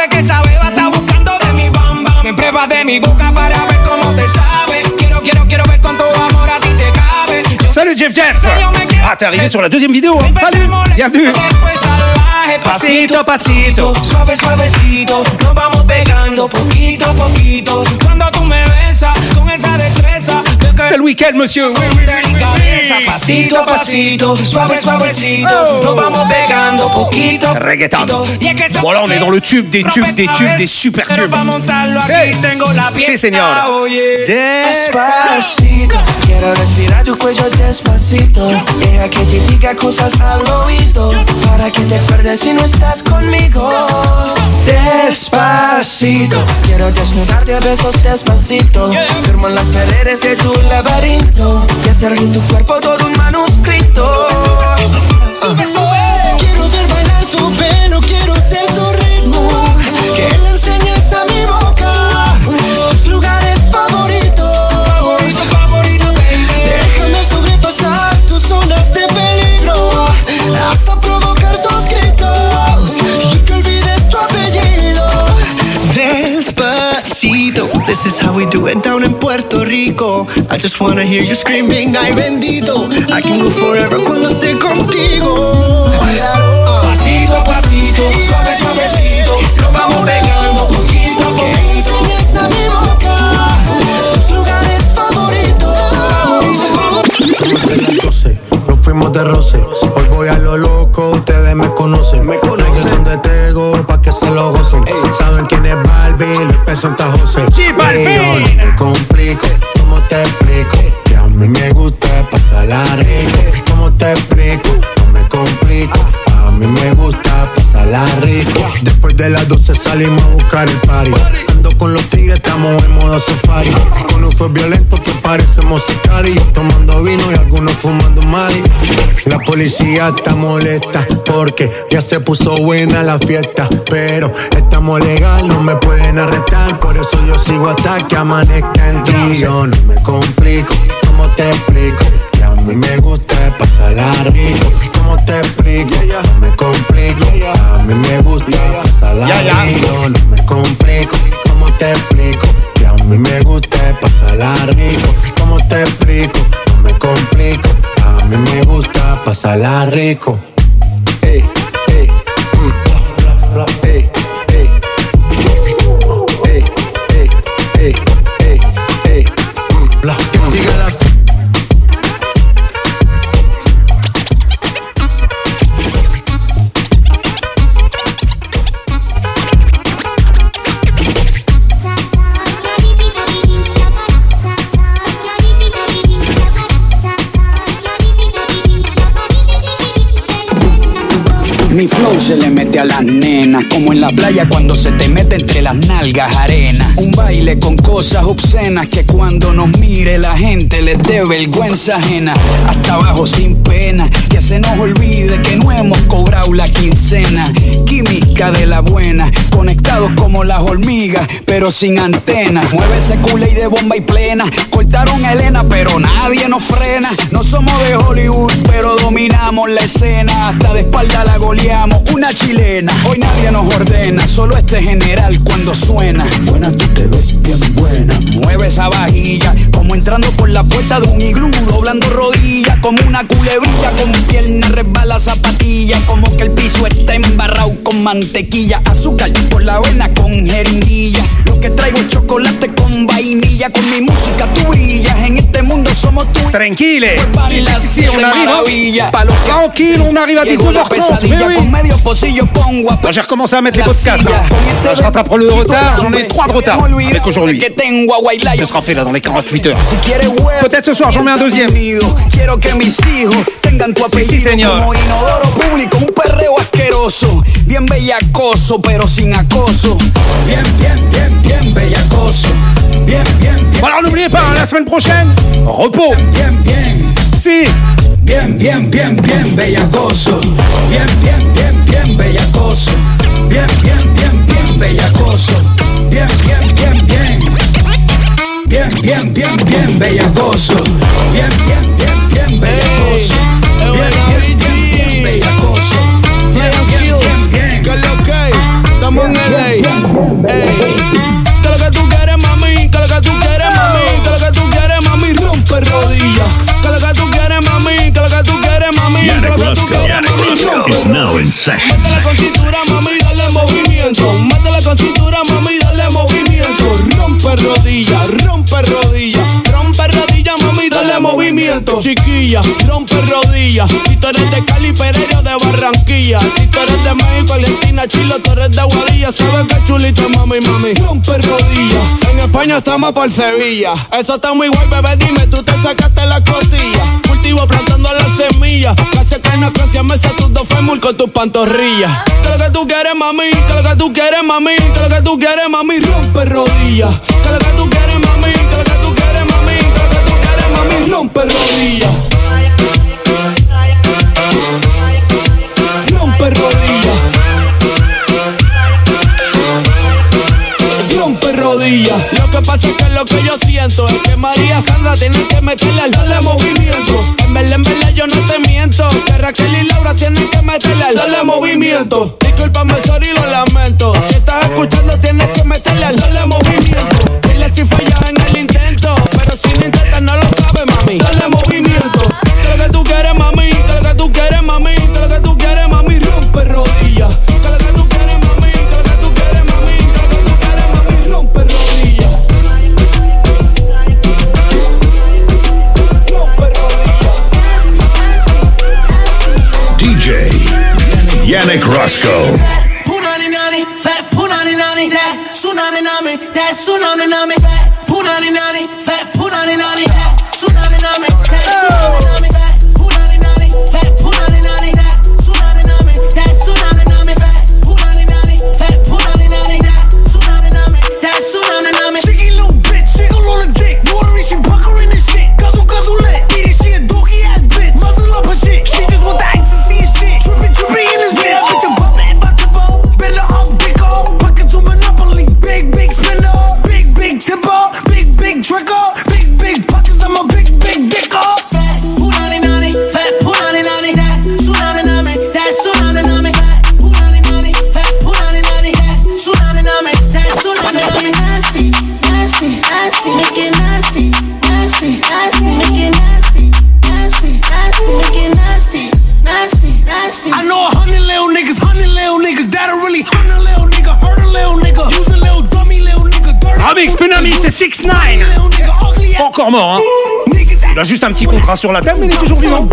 Sabe que esa beba está buscando de mi bam bam. Me pruebas de mi boca para ver cómo te sabe. Quiero, quiero, quiero ver cuánto amor a ti te cabe. Yo Salut Jeff Jeff Ah, t'es arrivé sur la deuxième vidéo. Hein. Salut, bienvenue. Pasito, pasito. Suave, suavecito, nos vamos pegando poquito a poquito. Cuando tú me besas con esa destreza, C'est le week-end, monsieur. Oui, oui, cabeza, pasito a pasito, suave, suavecito, nos vamos pegando poquito Reggaeton. Voilà, on est dans le tube des tubes, des tubes, des super tubes. Hey. Sí, señor. Despacito, quiero respirar tu cuello despacito. Deja que te diga cosas al oído. Para que te acuerdes si no estás conmigo. Despacito, quiero desnudarte a besos despacito. Firmo en las paredes de tu laberinto. Y hacer tu cuerpo todo un manuscrito. Is how we do it down in Puerto Rico. I just wanna hear you screaming, ay bendito. I can go forever cuando esté contigo. Complico, ¿cómo te explico? Que a mí me gusta pasarla rico. ¿Cómo te explico? No me complico. A mí me gusta pasarla rico. Después de las 12 salimos a buscar el party. Ando con los tigres, estamos en modo safari. Con un fue violento que parecemos sicarios. Tomando vino y algunos fumando mari. La policía está molesta porque ya se puso buena la fiesta. Pero estamos legal, no me pueden arrestar. Por eso yo sigo hasta que amanezca en ti. Yo no me complico, ¿cómo te explico? Que a mí me gusta pasarla rico. ¿Cómo te explico? No me complico. A mí me gusta pasarla rico. No me complico. ¿Cómo te explico? Que a mí me gusta pasarla rico. ¿Cómo te explico? No me complico. A mí me gusta pasarla rico. Ey, se a las nenas, como en la playa cuando se te mete entre las nalgas arena. Un baile con cosas obscenas que cuando nos mire la gente les dé vergüenza ajena. Hasta abajo sin pena, que se nos olvide que no hemos cobrado la quincena. Química de la buena, conectados como las hormigas, pero sin antenas. Mueve ese culo y de bomba y plena. Cortaron a Elena, pero nadie nos frena. No somos de Hollywood, pero dominamos la escena. Hasta de espalda la goleamos. Una chilena, hoy nadie nos ordena. Solo este general cuando suena. Buena, tú te ves bien buena. Mueve esa vajilla, como entrando por la puerta de un iglú. Doblando rodillas, como una culebrilla. Con pierna resbala zapatilla. Como que el piso está embarrado con mantequilla. Azúcar por la avena con jeringuilla. Lo que traigo es chocolate con vainilla. Con mi música tú brillas. En este mundo somos tú. Tranquille. Sí, sí, sí, on arrive, hein. Tranquille, on arrive à Llegó la 19h30. pesadilla Mais oui. con medio pocillo pongo a Moi, j'ai recommencé à mettre les podcasts. este Je rattrape le retard, j'en ai 3 de retard avec aujourd'hui. Ce sera fait là dans les 48 heures. Si Peut-être ce soir, j'en mets un deuxième. señor. bien bellacoso, pero sin acoso. Bien, bien, bien, bien bellacoso. Bien, bien, bien. Bon, alors n'oubliez pas, hein, la semaine prochaine, repos. Bien, bien. Si. Bien, bien, bien, bien bellacoso. Bien, bien, bien, bien bellacoso. Bien, bien, bien, bien bellacoso. Bien, bien, bien, bien. Bien, bien, bien, bien bellacoso. Bien, bien, bien, bien bellacoso. Bien, bien, bien, bien bellacoso. Bien, bien, bien, bien. ¿Qué es lo que? Estamos en LA. Ey. Session. Métele con cintura, mami, dale movimiento. Métele con cintura, mami, dale movimiento. Rompe rodilla, rompe movimiento. Chiquilla, rompe rodilla. Si tú eres de Cali, Pereira de Barranquilla. Si tú eres de México, Argentina, Chile, tú eres de Guadilla. Sabes que chulita, mami, mami. Rompe rodilla. En España estamos por Sevilla. Eso está muy guay, bebé, dime, tú te sacaste la costilla. Cultivo plantando las semillas. Casi que no canción me tus dos fémur con tus pantorrillas. Que lo que tú quieres, mami, que lo que tú quieres, mami, que lo que tú quieres, mami, rompe rodillas. Que lo que tú quieres, mami, que lo que mami, rompe rodillas. Rompe rodillas. Rompe rodillas. Lo que pasa es que lo que yo siento es que María Sandra tiene que meterle al darle movimiento. En verdad, en verdad, yo no te miento. Que Raquel y Laura tienen que meterle al darle movimiento. Discúlpame, sorry, lo lamento. Si estás escuchando, tienes que meterle al movimiento. Punani nani, fat that tsunami nami, that tsunami nami, fat that tsunami nami, that tsunami nami, juste un petit contrat sur la tête, mais il est toujours vivant.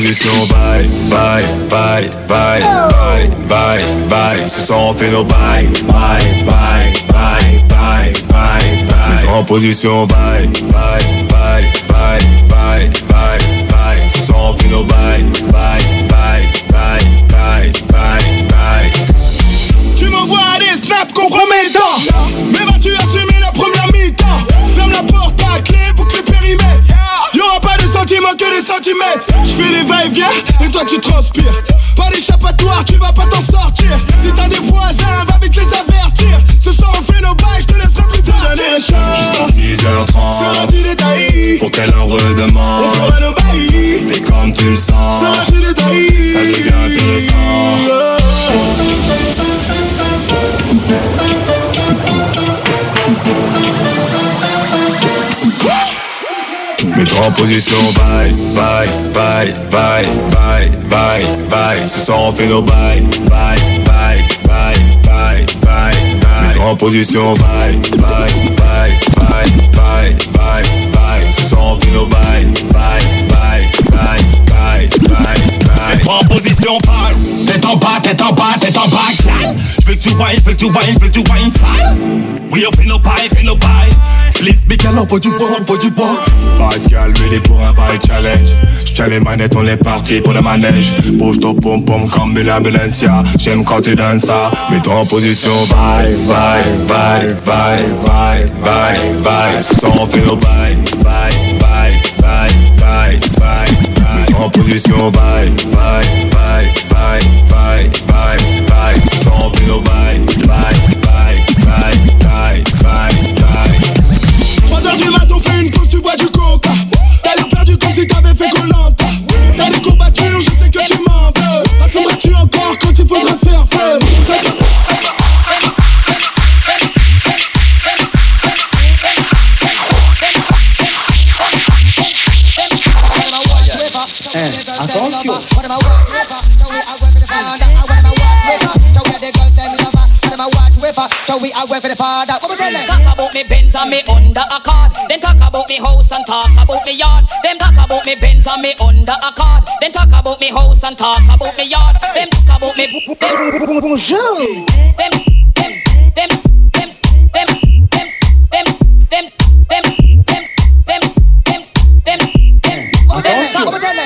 ce soir on bail, bail, bail, bail, bail, bail, bail. Ce soir on fait nos bail, bail, bail, bail, bail, bail, bail. Tout en position bail, bail, bail, bail, bail, bail, bail. Ce soir on fait nos bail, bail. Sentiments que des centimètres. J'fais des va-et-vient et toi tu transpires. Pas d'échappatoire, tu vas pas t'en sortir. Si t'as des voisins, va vite les avertir. Ce soir on fait nos bails, j'te laisserai plus te donner un chance Jusqu'à 6h30 Seras-tu détaillé Pour qu'elle en redemande. On fera nos bails. Fais comme tu le sens Seras-tu détaillé Ça devient intéressant Mets-toi en position, bye, bye, bye, bye, bye, bye, bye. Ce soir on fait nos bye, bye, bye, bye, bye, bye, bye. Mets-toi en position, bye, bye, bye, bye, bye, bye, bye. Ce soir on fait nos bye, bye, bye, bye, bye, bye, bye. Mets-toi en position, parle. Tête en bas, tête en bas, tête en bas, clap. J'veux que tu wine, j'veux que tu wine, j'veux que tu wine sale. Oui, on fait nos bails, fait nos bails. Lisse, mais qu'elle envoie du bois, envoie du bois. De calme, ready pour un vibe challenge. J'tiens les manettes, on est parti pour le manège. Bouge ton pom pom comme la Balencia. J'aime quand tu donnes ça. Mets-toi en position, bye, bye, bye, bye, bye, bye, bye. Ce soir on bye, bye, bye, bye, bye, bye, bye. En position, bye, bye, bye, bye, bye, bye, bye. Ce bye, bye, si t'avais fait Colanta. T'as des courbatures, je sais que tu m'en veux. Assombres-tu encore quand il faudrait faire feu. So we are for and me under a card. Then talk about me house and talk about me yard. Then talk about me Benz and me under a card. Then talk about me house and talk about me yard. Then talk about me. Bonjour. Them, them, them, them, them, them, them, them, them, them, them, them, them, them. Them?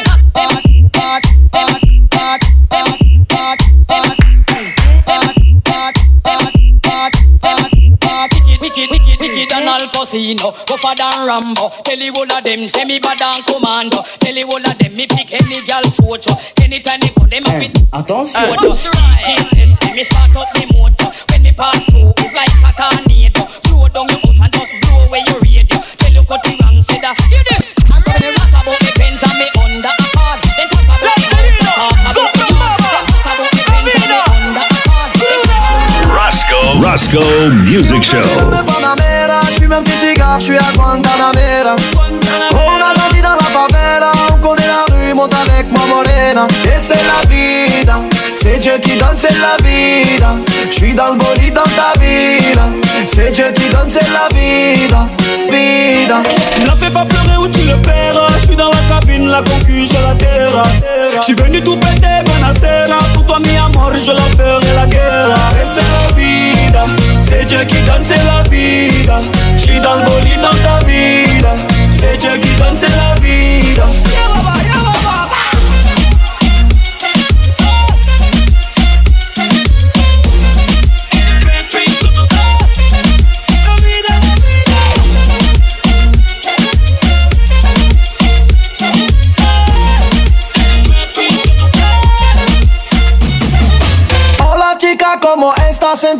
Wicked, wicked and Al Pacino Tougher than Rambo. Tell you all of them Say me bad and commando. Tell you all of them Me pick any girl chocho. Anytime they come Them have eh, it Attention. She says Me start up me motor. When me pass through It's like a tornado. Blow down your house And just blow away your radio. Tell you cut the wrong Say that. Hear this I'm coming to Talk about me Benz And me under a card. Then talk about me house And talk about me yard. Then talk about me Benz And me under a card. Roscoe. Roscoe Music Show. Je un petit cigare, je suis à Guantanamera. On a grandi dans la favela, on connaît la rue, monte avec moi morena. Et c'est la vida, c'est Dieu qui donne, c'est la vida. Je suis dans le bolide dans ta vida, c'est Dieu qui donne, c'est la vida, vida. Ne la fais pas pleurer ou tu le paieras. Je suis dans la cabine, la concu, j'ai la terrasse. Je suis venu tout péter, Benacera. Pour toi, mi amor, je leur ferai la guerre. Et c'est la vida, c'est Dieu qui donne, la vida. Je suis dans ta vida, c'est qui la vida.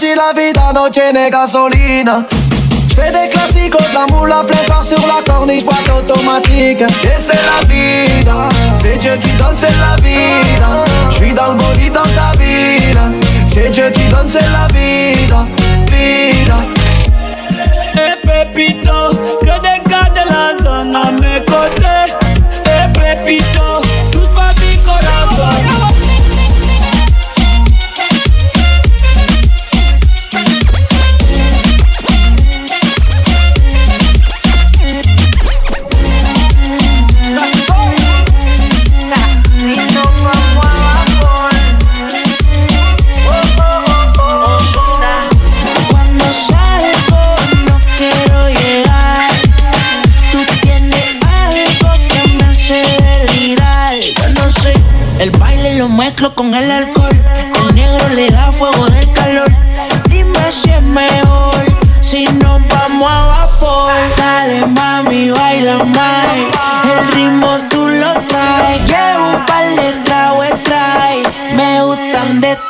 Aujourd'hui la vie d'un tiene n'est gasoline Je fais des classiques de l'amour, la plein part sur la corniche, boîte automatique. Et c'est la vie, c'est Dieu qui donne, c'est la vie J'suis suis dans le bolide dans ta ville. C'est Dieu qui donne, c'est la vie, vie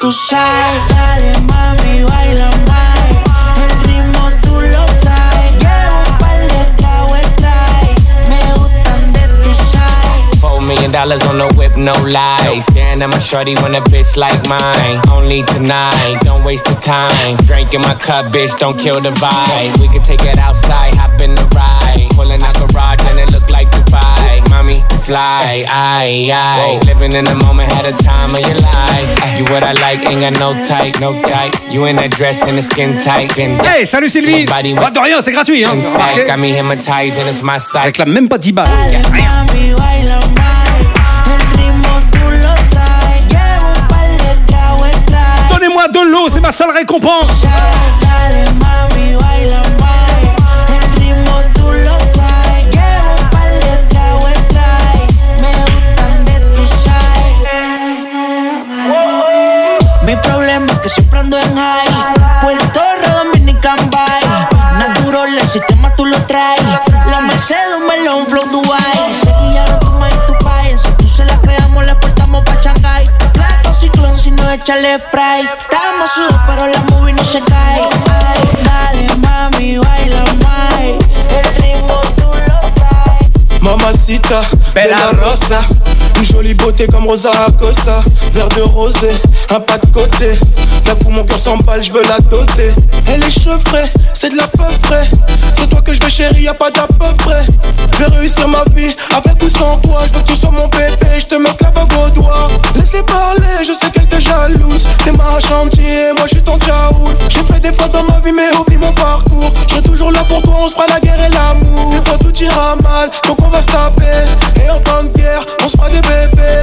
tu sal. Dale mami, baila más. El ritmo tú lo traes. Un par de. Me gustan de tu sal. Four million dollars on the whip, no lie. Staring at my shorty when a bitch like mine. Only tonight, don't waste the time. Drink in my cup, bitch, don't kill the vibe. We can take it outside, hop in the ride. Pulling out garage and it look like Dubai. Mommy, fly, aye, aye. Living in the moment, had a time of your life. You what I like, ain't got no type, no type. You in that dress and the skin tight, skin. Hey, salut Sylvie Pas de rien, c'est gratuit, hein got me hypnotized and it's my side. Réclame même pas 10 balles. Mami, baila más. El ritmo tú lo traes. Llevo un par de tragos trae. Donnez-moi de l'eau, c'est ma seule récompense Dale mami, que siempre ando en high. Puerto Rico, Dominican Bay. Natural, el sistema tú lo traes. La Mercedes, un melón, flow Dubai. Seguillaron tu maíz, tu país. Si tú se la creamos, la portamos pa' Shanghai. Plato, ciclón, si no échale spray. Estamos sudos, pero la movie no se cae. Mamacita, Bella Rosa. Une jolie beauté comme Rosa Acosta. Verre de rosé, un pas de côté. D'un coup mon cœur s'emballe, je veux la doter. Elle est chevrée, c'est de la peu près. C'est toi que je veux chérie, y'a pas d'à peu près. Je vais réussir ma vie, avec ou sans toi. Je veux que tu sois mon bébé, je te mette la bague au doigt. Laisse-les parler, je sais qu'elle te jalouse. T'es ma chantier, moi je suis ton tchaoul J'ai fait des fois dans ma vie mais oublie mon parcours. Je toujours là pour toi, on se fera la guerre et l'amour. Des fois tout ira mal, donc on va se taper Et en temps de guerre, on se fera des bébés.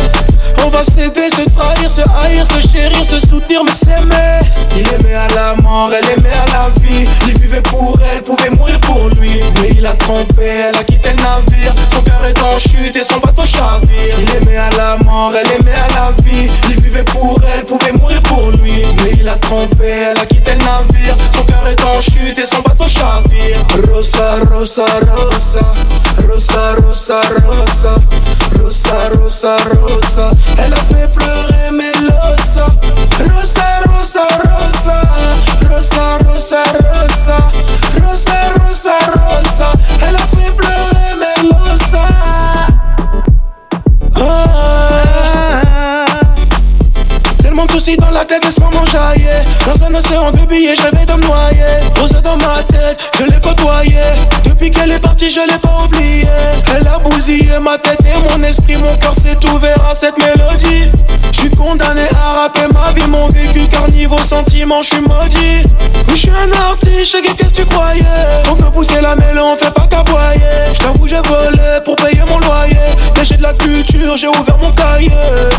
On va s'aider, se trahir, se haïr, se chérir, se soutenir mais s'aimer Il aimait à la mort, elle aimait à la vie. Il vivait pour elle, pouvait mourir pour lui. Mais il a trompé, elle a quitté le navire. Son cœur est en chute et son bateau chavire. Il aimait à la mort, elle aimait à la vie. Il vivait pour elle, pouvait mourir pour lui. Mais il a trompé, elle a quitté le navire. Son cœur est en chute et son bateau chavire. Rosa, Rosa, Rosa. Rosa, Rosa, Rosa Rosa, Rosa, Rosa. Elle a fait pleurer Melosa Rosa, Rosa, Rosa Rosa, Rosa, Rosa. Rosa, Rosa, Rosa. Elle a fait pleurer Melosa Ah. Soucis dans la tête, laisse-moi m'enjailler. Dans un océan de billets, je rêvais de me noyer Rosa dans ma tête, je l'ai côtoyée Depuis qu'elle est partie, je l'ai pas oubliée Elle a bousillé ma tête et mon esprit Mon cœur s'est ouvert à cette mélodie. Je suis condamné à rapper ma vie, mon vécu Car niveau sentiment, je suis maudit. Oui, je suis un artiste, je qu'est-ce que tu croyais? On peut pousser la mêlée, on fait pas qu'aboyer. Je t'avoue, j'ai volé pour payer mon loyer. Mais j'ai de la culture, j'ai ouvert mon cahier.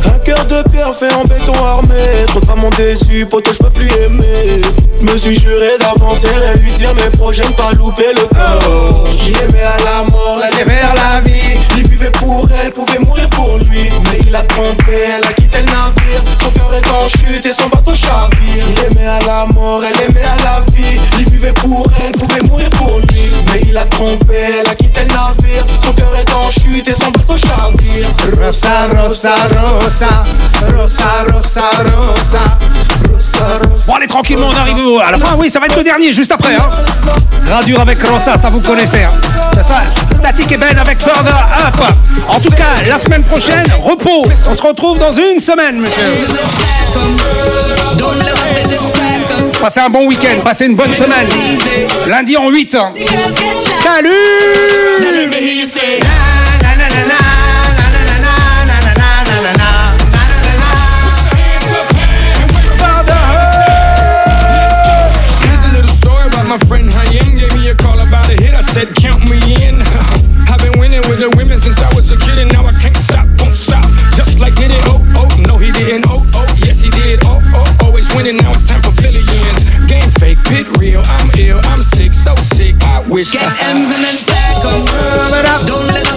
Un cœur de pierre fait en béton armé Trop de femmes m'ont déçu, poteau, je peux plus aimer. Me suis juré d'avancer, réussir mes projets, ne pas louper le corps. Il aimait à la mort, elle aimait à la vie. Il vivait pour elle, pouvait mourir pour lui. Mais il a trompé, elle a quitté le navire. Son cœur est en chute et son bateau chavire. Il aimait à la mort, elle aimait à la vie. Il vivait pour elle, pouvait mourir pour lui. Mais il a trompé, elle a quitté le navire. Son cœur est en chute et son bateau chavire. Rosa, Rosa, Rosa, Rosa, Rosa, Rosa. Bon, allez, tranquillement, on arrive au- à la fin. Oui, ça va être le dernier, juste après. Hein. Gradure avec Rosa, ça vous connaissez. Hein. C'est ça. Static et Ben avec Further Up. En tout cas, la semaine prochaine, repos. On se retrouve dans une semaine, monsieur. Passez un bon week-end, passez une bonne semaine. Lundi en 8. Salut real. I'm ill, I'm sick, so sick. I wish Get I M's in a stack up. Don't let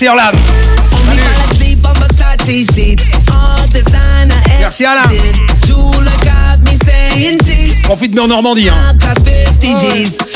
Merci designer Merci Alain. Jeweler got me saying cheese. Profite mais en Normandie. Hein. Cost 50 G's.